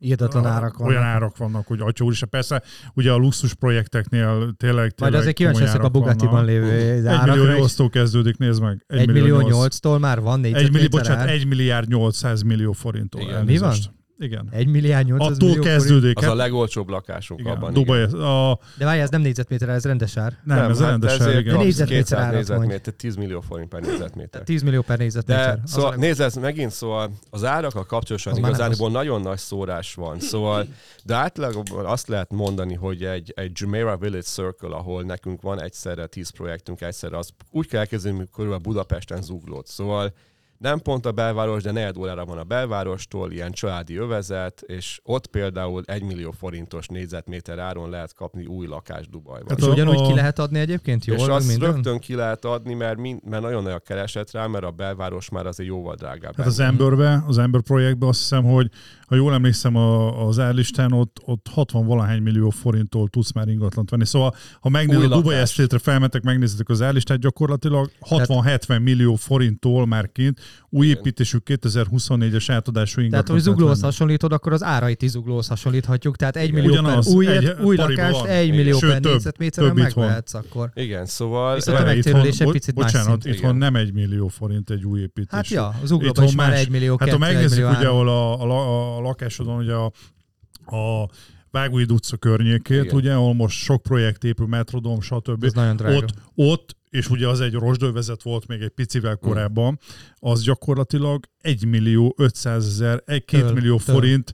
Írdatlan a- árak vannak. olyan árak vannak, hogy atya úr, és persze ugye a luxus projekteknél tényleg, Majd tényleg azért kíváncsi leszek a Bugatti-ban lévő Egy millió is. nyolctól kezdődik, nézd meg. Egy millió nyolc. nyolctól már van Egy millió, bocsánat. 1 milliárd 800 millió forinttól. Igen. elnézést. Igen. Egy milliárd 800 Attól millió kezdődik. Az a hát- legolcsóbb lakásunk igen, abban. Dubaj, igen. a, De várj, ez nem négyzetméter, ez rendes ár. nem, ez a rendes hát ezért ár, igen. Négyzetméter 200 árat négyzetméter, 10 millió forint per négyzetméter. 10 millió per négyzetméter. De Az szóval nézd, ez megint szóval az árakkal kapcsolatosan nem igazából nagyon nagy szórás van. Szóval, de átlagban azt lehet mondani, hogy egy, egy Jumeirah Village Circle, ahol nekünk van egyszerre 10 projektünk, egyszerre az úgy kell elkezdeni, mint körülbelül Budapesten zuglót. Szóval nem pont a belváros, de negyed órára van a belvárostól, ilyen családi övezet, és ott például 1 millió forintos négyzetméter áron lehet kapni új lakást Dubajban. Hát És a- ugyanúgy a- ki lehet adni egyébként jól, és azt minden? rögtön ki lehet adni, mert, mind, mert nagyon nagy a kereset rá, mert a belváros már azért jóval drágább. Hát az. Emberbe, az Ember projektben azt hiszem, hogy ha jól emlékszem a, az árlistán, ott, ott 60 valahány millió forinttól tudsz már ingatlant venni. Szóval, ha megnézed a Dubai. Estate-re, felmentek, megnézitek az árlistát, gyakorlatilag 60-70 millió forinttól már kint új építésű 2024-es átadású Tehát, ingatlant hogy zuglóhoz hasonlítod, akkor az árait is zuglóhoz hasonlíthatjuk. Tehát egy millió Ugyanaz, per új, egy- új lakást van. egy Igen. millió Sőt, per több- négyzetméteren megvehetsz akkor. Igen, szóval Viszont a Várj, megtérülés itthon- egy picit más Bocsánat, szint. itthon nem egy millió forint egy új építés. Hát ja, az uglóban Itthon is már más. egy millió, Hát ha megnézzük, ugye, ahol a, a, a lakásodon, ugye a, a Vágóid utca környékét, Igen. ugye, ahol most sok projekt épül, metrodom, stb. Ez nagyon drága. Ott, ott, és ugye az egy rozsdővezet volt még egy picivel korábban, az gyakorlatilag 1 millió 500 ezer, 1 2 Től, millió forint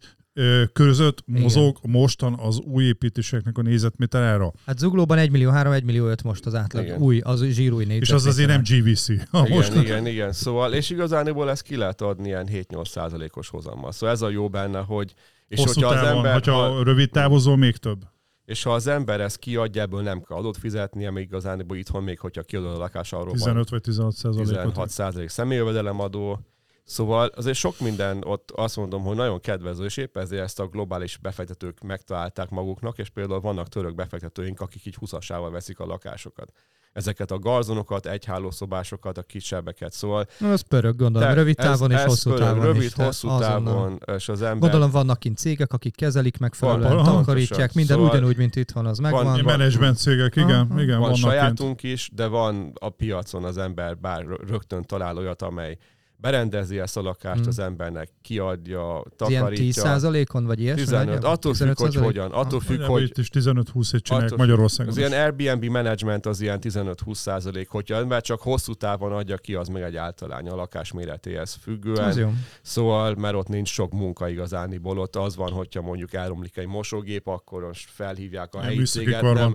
között mozog mostan az új építéseknek a nézetméterára. Hát Zuglóban 1 millió 3, 1 millió 5 most az átlag. Igen. Új, az zsírúj négyzetméter. És az azért nem GVC. Igen, most igen, igen. Szóval, és igazániból ezt ki lehet adni ilyen 7-8 százalékos hozammal. Szóval ez a jó benne, hogy és hosszú hogyha az távon, ember, hogyha ha, rövid távozol, még több. És ha az ember ezt kiadja, ebből nem kell adót fizetnie, még igazániból itthon még, hogyha kiadod a lakás, arról van 15 vagy 16% 16 százalékot. százalék személyjövedelemadó. Szóval azért sok minden ott azt mondom, hogy nagyon kedvező, és épp ezért ezt a globális befektetők megtalálták maguknak, és például vannak török befektetőink, akik így 20 veszik a lakásokat. Ezeket a garzonokat, egyhálószobásokat, a kisebbeket. Szóval Na, Az pörög, gondolom, te- rövid távon ez, és ez hosszú pörög, távon Rövid, is. hosszú azonnal. távon, és az ember... Gondolom vannak kint cégek, akik kezelik megfelelően, Van, takarítják, pontosan. minden Szóval ugyanúgy, mint itthon, az megvan. van- Menedzsment cégek, igen, Aha. igen, van vannak kint. sajátunk is, de van a piacon az ember bár rö- rögtön talál olyat, amely berendezi ezt a lakást Hmm. az embernek, kiadja, Ez ilyen takarítja. 10%-on, vagy ilyesmi? 15, nagyjából? attól függ, hogy 15%? hogyan. Attól függ, Nagyjából hogy Itt is 15-20 csinálják Attól- Magyarországon. az is. ilyen Airbnb management az ilyen 15-20 százalék, hogyha ember csak hosszú távon adja ki, az meg egy általány a lakás méretéhez függően. Az jó. Szóval, mert ott nincs sok munka igazániból, ott az van, hogyha mondjuk elromlik egy mosógép, akkor most felhívják a helyi műszaki céget, nem,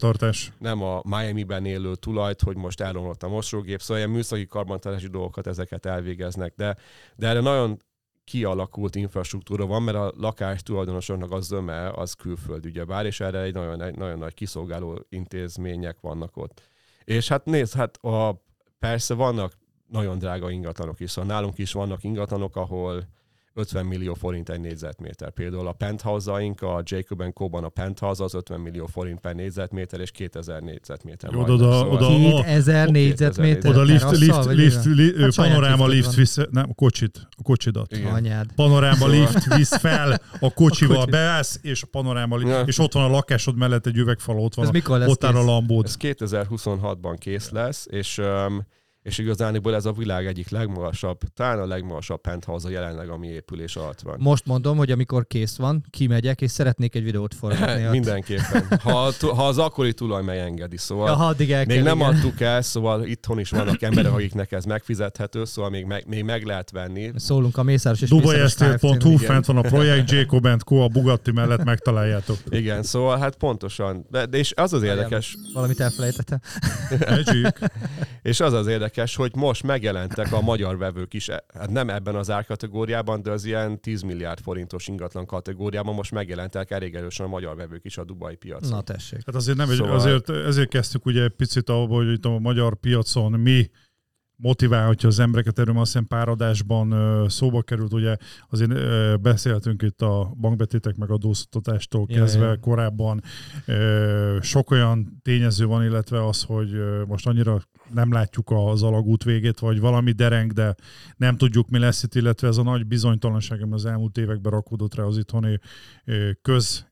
nem a Miami-ben élő tulajt, hogy most elromlott a mosógép, szóval ilyen műszaki karbantartási dolgokat ezeket elvégeznek, de, de erre nagyon kialakult infrastruktúra van, mert a lakás tulajdonosoknak az zöme az külföld ugyebár, és erre egy nagyon, egy nagyon nagy kiszolgáló intézmények vannak ott. És hát nézd, hát a, persze vannak nagyon drága ingatlanok is, szóval nálunk is vannak ingatlanok, ahol 50 millió forint egy négyzetméter. Például a penthouse-aink, a Jacob Co-ban a penthouse az 50 millió forint per négyzetméter, és 2000 négyzetméter. Jó, oda- Szóval- oda- 2000 Oké, négyzetméter. Oda lift, lift, lift, lift, Hát panoráma lift visz, nem, a kocsit, a kocsidat. Igen. Anyád. Panoráma Szóval- lift visz fel, a kocsival kocsi. beállsz, és a panoráma lift, Ja. és ott van a lakásod mellett egy üvegfal, ott van, Ez a, mikor lesz ott áll a lambód. Ez 2026-ban kész lesz, és, um, és igazániból ez a világ egyik legmagasabb, talán a legmagasabb penthouse jelenleg, ami épülés alatt van. Most mondom, hogy amikor kész van, kimegyek, és szeretnék egy videót forgatni. Mindenképpen. Ha, ha az akkori tulaj megengedi, szóval... Ja, ha addig el Még kell, nem igen. adtuk el, szóval itthon is vannak emberek, akiknek ez megfizethető, szóval még meg, még meg lehet venni. Szólunk a Mészáros és Kft-nek. fent van a projekt, Jacob Co. a Bugatti mellett megtaláljátok. Igen, szóval hát pontosan. De, de és az az érdekes, Valamit elfelejtettem. És az az érdekes, hogy most megjelentek a magyar vevők is, hát nem ebben az árkategóriában, de az ilyen 10 milliárd forintos ingatlan kategóriában most megjelentek elég erősen a magyar vevők is a dubai piacon. Na tessék. Hát azért nem, Szóval- azért, ezért kezdtük ugye egy picit abba, hogy itt a magyar piacon mi motiválhatja az embereket, erről azt hiszem pár adásban szóba került, ugye azért beszéltünk itt a bankbetétek meg adóztatástól kezdve ja. korábban. Sok olyan tényező van, illetve az, hogy most annyira nem látjuk az alagút végét, vagy valami dereng, de nem tudjuk, mi lesz itt, illetve ez a nagy bizonytalanság, ami az elmúlt években rakódott rá az itthoni köz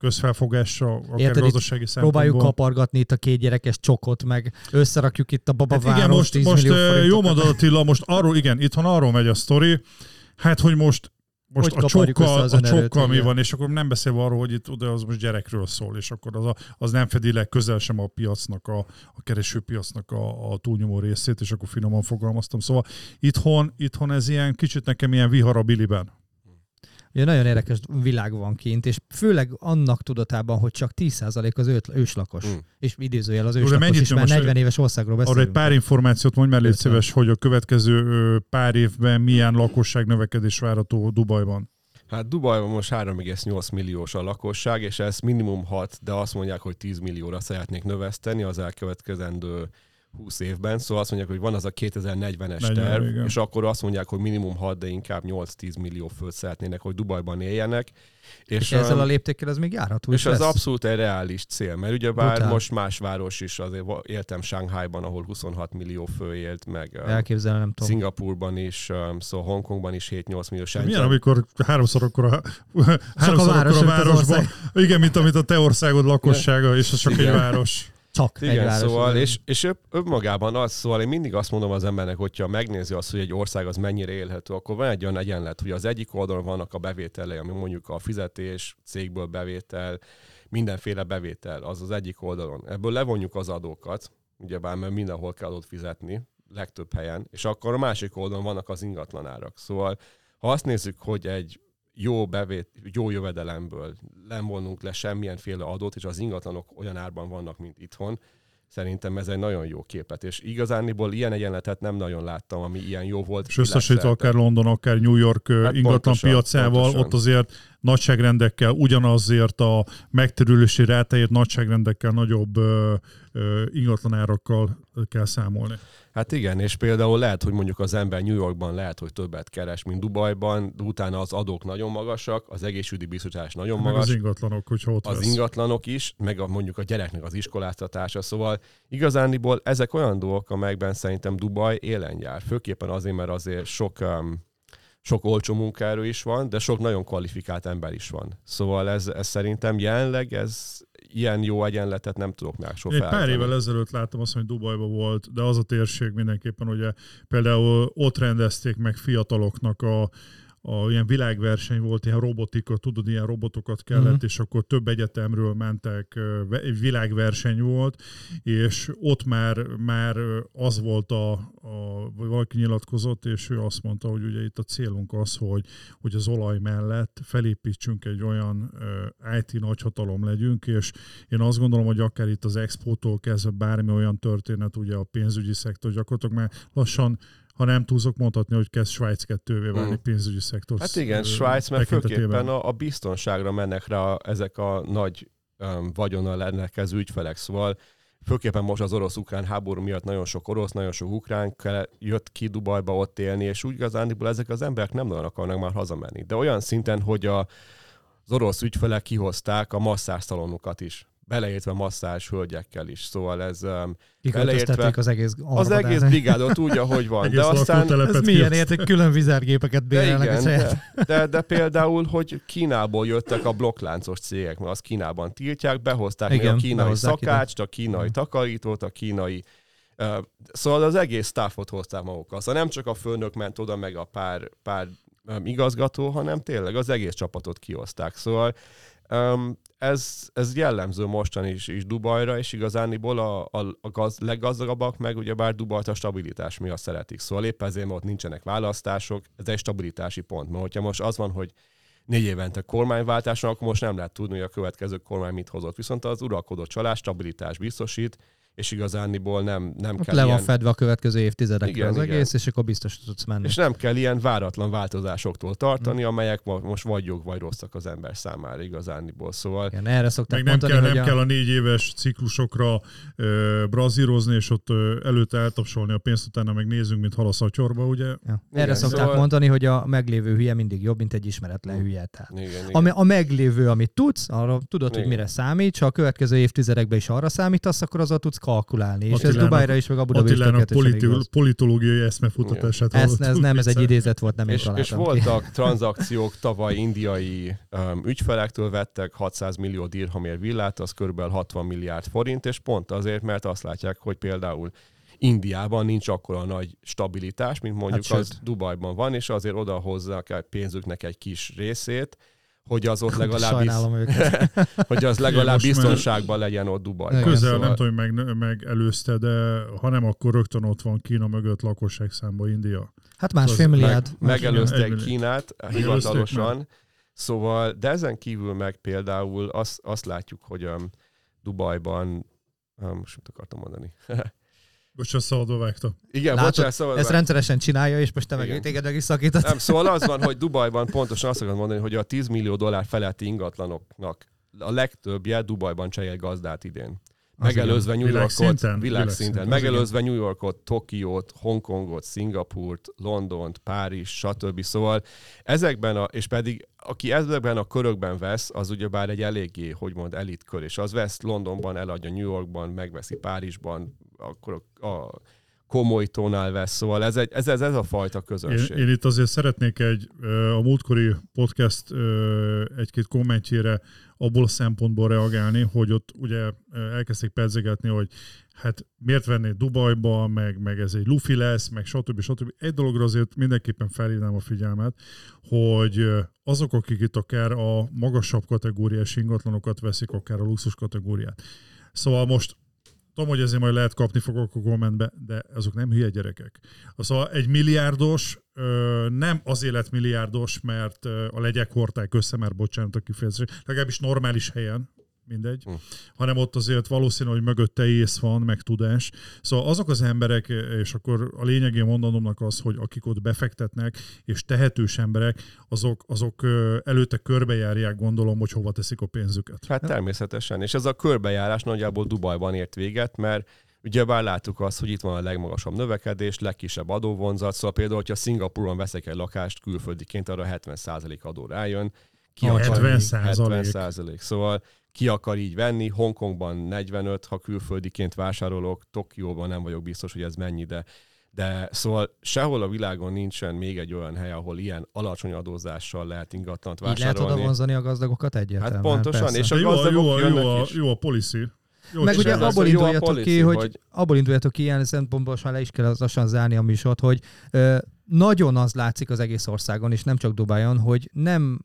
közfelfogásra, akár Érted, gazdasági szempontból. Próbáljuk kapargatni itt a két gyerekes csokot, meg összerakjuk itt a Hát babaváros igen, most, 10 most jó mondod Attila, most arról, igen, itthon arról megy a sztori, hát hogy most most Hogy a csokkal, a csokkal mi van, és akkor nem beszélve arról, hogy itt oda az most gyerekről szól, és akkor az, a, az nem fedi le közel sem a piacnak, a, a keresőpiacnak a, a túlnyomó részét, és akkor finoman fogalmaztam. Szóval itthon, itthon ez ilyen kicsit nekem ilyen vihar a biliben. Ugye nagyon érdekes világ van kint, és főleg annak tudatában, hogy csak 10% az őt, őslakos. Mm. És idézőjel az őslakos mennyit is, most- 40 éves országról Arra beszélünk. egy pár információt mondj már, légy szíves, hogy a következő pár évben milyen lakosság növekedés várható Dubajban. Hát Dubajban most 3,8 milliós a lakosság, és ez minimum 6, de azt mondják, hogy 10 millióra szeretnék növeszteni az elkövetkezendő 20 évben. Szóval azt mondják, hogy van az a 2040-es 40, terv, igen. és akkor azt mondják, hogy minimum 6, de inkább 8-10 millió föld szeretnének, hogy Dubajban éljenek. és ezzel öm, a léptékkel ez még járható és is az lesz. abszolút egy reális cél, mert ugyebár Brutál. most más város is, azért éltem Shanghaiban, ahol 26 millió fő élt, meg nem tudom. Szingapurban is, szóval Hongkongban is 7-8 millió, Milyen, Shenzhen. amikor háromszor akkor a, háromszor város, akkor a mint az városban, igen, mint amit a te országod lakossága, és az csak egy város. Csak Igen, szóval, és, és ön- önmagában az, szóval én mindig azt mondom az embernek, hogyha megnézi azt, hogy egy ország az mennyire élhető, akkor van egy olyan egyenlet, hogy az egyik oldalon vannak a bevételei, ami mondjuk a fizetés, cégből bevétel, mindenféle bevétel, az az egyik oldalon. Ebből levonjuk az adókat, ugyebár mert mindenhol kell adót fizetni, legtöbb helyen, és akkor a másik oldalon vannak az ingatlanárak. Szóval ha azt nézzük, hogy egy jó, bevét, jó jövedelemből nem vonunk le semmilyenféle adót, és az ingatlanok olyan árban vannak, mint itthon, Szerintem ez egy nagyon jó képet, és igazániból ilyen egyenletet nem nagyon láttam, ami ilyen jó volt. És összesítve akár London, akár New York hát ingatlan pontosan, piacával, pontosan. ott azért nagyságrendekkel, ugyanazért a megterülési rátáért nagyságrendekkel nagyobb ö, ö, ingatlanárakkal kell számolni. Hát igen, és például lehet, hogy mondjuk az ember New Yorkban lehet, hogy többet keres, mint Dubajban, de utána az adók nagyon magasak, az egészségügyi biztosítás nagyon meg magas. az ingatlanok, hogyha ott Az vesz. ingatlanok is, meg a, mondjuk a gyereknek az iskoláztatása, szóval igazániból ezek olyan dolgok, amelyekben szerintem Dubaj élen jár. Főképpen azért, mert azért sok um, sok olcsó munkaerő is van, de sok nagyon kvalifikált ember is van. Szóval ez, ez szerintem jelenleg ez ilyen jó egyenletet nem tudok már soha Egy pár évvel ezelőtt láttam azt, hogy Dubajban volt, de az a térség mindenképpen, ugye például ott rendezték meg fiataloknak a, a ilyen világverseny volt, ilyen robotika, tudod, ilyen robotokat kellett, uh-huh. és akkor több egyetemről mentek, világverseny volt, és ott már, már az volt a, a valaki nyilatkozott, és ő azt mondta, hogy ugye itt a célunk az, hogy, hogy az olaj mellett felépítsünk egy olyan IT nagyhatalom legyünk, és én azt gondolom, hogy akár itt az expótól kezdve bármi olyan történet, ugye a pénzügyi szektor gyakorlatilag már lassan ha nem túlzok mondhatni, hogy kezd Svájc kettővé válni mm. pénzügyi szektor. Hát igen, Svájc, mert főképpen a, a biztonságra mennek rá ezek a nagy um, vagyonnal rendelkező ügyfelek, szóval főképpen most az orosz-ukrán háború miatt nagyon sok orosz, nagyon sok ukrán jött ki Dubajba ott élni, és úgy igazándiból ezek az emberek nem nagyon akarnak már hazamenni. De olyan szinten, hogy a, az orosz ügyfelek kihozták a masszászalonokat is beleértve masszás hölgyekkel is, szóval ez um, beleértve az egész Az egész brigádot úgy, ahogy van. de aztán... Ez milyen érték, külön vizergépeket bérelnek de, igen, de, de, de, például, hogy Kínából jöttek a blokkláncos cégek, mert az Kínában tiltják, behozták igen, a kínai szakácst, ide. a kínai hmm. takarítót, a kínai uh, Szóval az egész staffot hozták magukkal. Szóval nem csak a főnök ment oda, meg a pár, pár um, igazgató, hanem tényleg az egész csapatot kihozták. Szóval um, ez, ez jellemző mostan is, is Dubajra, és igazániból a, a, a gaz, leggazdagabbak meg ugyebár Dubajt a stabilitás miatt szeretik. Szóval épp ezért, mert ott nincsenek választások, ez egy stabilitási pont. Mert hogyha most az van, hogy négy évente kormányváltás, akkor most nem lehet tudni, hogy a következő kormány mit hozott. Viszont az uralkodó csalás stabilitás biztosít, és igazániból nem, nem kell Le van ilyen... fedve a következő évtizedekre igen, az igen. egész, és akkor biztos tudsz menni. És nem kell ilyen váratlan változásoktól tartani, hmm. amelyek most vagy jók, vagy rosszak az ember számára igazániból. Szóval... Igen, erre szokták Meg nem, mondani, kell, nem a... kell a négy éves ciklusokra ö, brazírozni, és ott ö, előtte eltapsolni a pénzt, utána meg nézzünk, mint hal a szatyorba, ugye? Ja. Erre igen, szokták szóval... mondani, hogy a meglévő hülye mindig jobb, mint egy ismeretlen hmm. hülye. Tehát. Igen, igen. Ami, a meglévő, amit tudsz, arra tudod, igen. hogy mire számít, ha a következő évtizedekben is arra számítasz, akkor azzal tudsz kalkulálni. És ez Dubájra is, meg Abu Dhabi is politi- politológiai eszmefutatását ez, ez nem, ez egy idézet volt, nem és, és voltak tranzakciók, tavaly indiai um, ügyfelektől vettek 600 millió dirhamért villát, az kb. 60 milliárd forint, és pont azért, mert azt látják, hogy például Indiában nincs akkora nagy stabilitás, mint mondjuk hát, az Dubajban van, és azért oda hozzák pénzüknek egy kis részét, hogy az ott legalább, hogy az legalább biztonságban legyen ott Dubaj. Közel szóval... nem tudom, hogy meg, megelőzte, de ha nem, akkor rögtön ott van Kína mögött lakosság számba India. Hát másfél milliárd. Meg, megelőzte Kínát hivatalosan. Szóval, de ezen kívül meg például azt, azt látjuk, hogy um, Dubajban, um, most mit akartam mondani? Bocsánat, szabadba vágtam. Igen, Látod, bocsánat, szabadba Ezt rendszeresen csinálja, és most te meg téged meg is szakított. Nem, szóval az van, hogy Dubajban pontosan azt akarom mondani, hogy a 10 millió dollár feletti ingatlanoknak a legtöbbje Dubajban cserél gazdát idén. Megelőzve New Yorkot, világszinten, világszinten megelőzve New Yorkot, Tokiót, Hongkongot, Szingapurt, Londont, Párizs, stb. Szóval ezekben, a, és pedig aki ezekben a körökben vesz, az ugyebár egy eléggé, hogy mond, elitkör, és az vesz Londonban, eladja New Yorkban, megveszi Párizsban, akkor a, a komoly tónál vesz, szóval ez, egy, ez, ez, ez a fajta közönség. Én, én itt azért szeretnék egy, a múltkori podcast egy-két kommentjére abból a szempontból reagálni, hogy ott ugye elkezdték pedzegetni, hogy hát miért venné Dubajba, meg, meg ez egy lufi lesz, meg stb. stb. Egy dologra azért mindenképpen felhívnám a figyelmet, hogy azok, akik itt akár a magasabb kategóriás ingatlanokat veszik, akár a luxus kategóriát. Szóval most Tudom, hogy ezért majd lehet kapni fogok a kommentbe, de azok nem hülye gyerekek. Szóval egy milliárdos nem azért lett milliárdos, mert a legyek hordták össze, mert bocsánat a kifejezés, legalábbis normális helyen, mindegy, Hm. hanem ott azért valószínű, hogy mögötte ész van, meg tudás. Szóval azok az emberek, és akkor a lényegén mondanomnak az, hogy akik ott befektetnek, és tehetős emberek, azok, azok előtte körbejárják, gondolom, hogy hova teszik a pénzüket. Hát természetesen. És ez a körbejárás nagyjából Dubajban ért véget, mert Ugyebár láttuk azt, hogy itt van a legmagasabb növekedés, legkisebb adóvonzat, szóval például, hogyha Szingapurban veszek egy lakást külföldiként, arra 70% adó rájön. Ki A akar- 70%. 70%. Szóval ki akar így venni, Hongkongban 45, ha külföldiként vásárolok, Tokióban nem vagyok biztos, hogy ez mennyi, de de szóval sehol a világon nincsen még egy olyan hely, ahol ilyen alacsony adózással lehet ingatlant Így lehet vásárolni. oda vonzani a gazdagokat egyértelműen. Hát pontosan, persze. és a jó, jó, gazdagok a, jó, jönnek a, jó a policy. Jó Meg ugye abból Jó induljatok policy, ki, hogy, hogy- abból induljatok ki ilyen szempontból, le is kell lassan zárni a műsort, hogy ö, nagyon az látszik az egész országon, és nem csak Dubajon, hogy nem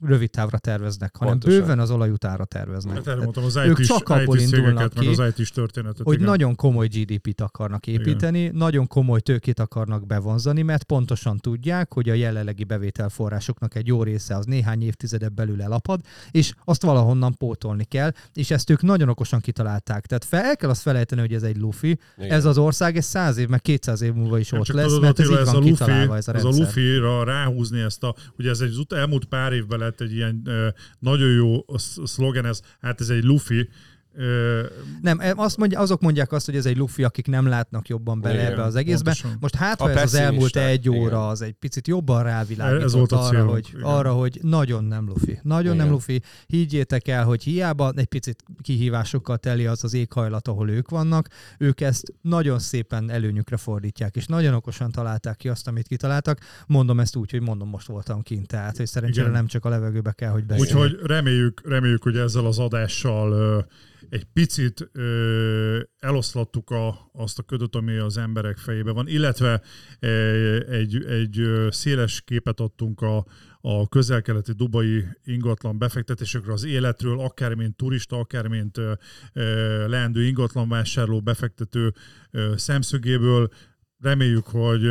rövid távra terveznek, hanem Pontosan. bőven az olajutára terveznek. Hát erre mondtam, az ők IT-s, csak abból IT-s indulnak ki, az IT-s történetet. hogy igen. nagyon komoly GDP-t akarnak építeni, Igen. nagyon komoly tőkét akarnak bevonzani, mert pontosan tudják, hogy a jelenlegi bevételforrásoknak egy jó része az néhány évtizeden belül elapad, és azt valahonnan pótolni kell, és ezt ők nagyon okosan kitalálták. Tehát fel, el kell azt felejteni, hogy ez egy lufi, Igen. ez az ország, ez 100 év, meg 200 év múlva is ott lesz, mert ez Attila, így van a Luffy, kitalálva ez a ez a rendszer. Luffy-ra ráhúzni ezt a, ugye ez egy, ut- elmúlt pár évben lett egy ilyen nagyon jó sz- szlogen, ez, hát ez egy Luffy, ö, Nem, e, azt mondja, azok mondják azt, hogy ez egy lufi, akik nem látnak jobban bele Igen, ebbe az egészbe. pontosan. Most hát, ha ez az elmúlt egy óra, igen. az egy picit jobban rávilágított Ez volt a arra, hogy, igen. arra, hogy nagyon nem lufi. Nagyon Igen. nem lufi. Higgyétek el, hogy hiába egy picit kihívásokkal teli az az éghajlat, ahol ők vannak, ők ezt nagyon szépen előnyükre fordítják, és nagyon okosan találták ki azt, amit kitaláltak. Mondom ezt úgy, hogy mondom, most voltam kint, tehát hogy szerencsére Igen. nem csak a levegőbe kell, hogy beszéljek. úgyhogy reméljük, reméljük, hogy ezzel az adással egy picit ö, eloszlattuk a, azt a ködöt, ami az emberek fejében van, illetve egy, egy széles képet adtunk a, a közel-keleti dubai ingatlan befektetésekről, az életről, akár mint turista, akár mint ö, leendő ingatlanvásárló, befektető ö, szemszögéből. Reméljük, hogy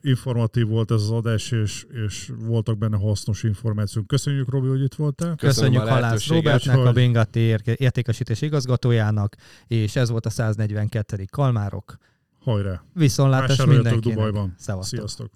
informatív volt ez az adás, és, és voltak benne hasznos információk. Köszönjük, Robi, hogy itt voltál. Köszönjük a Halász Robertnek, a hogy- Bingati ér- értékesítés igazgatójának, és ez volt a 142. Kalmárok. Hajrá! Viszontlátás mindenkinek. Dubajban. Szevasztok. Sziasztok!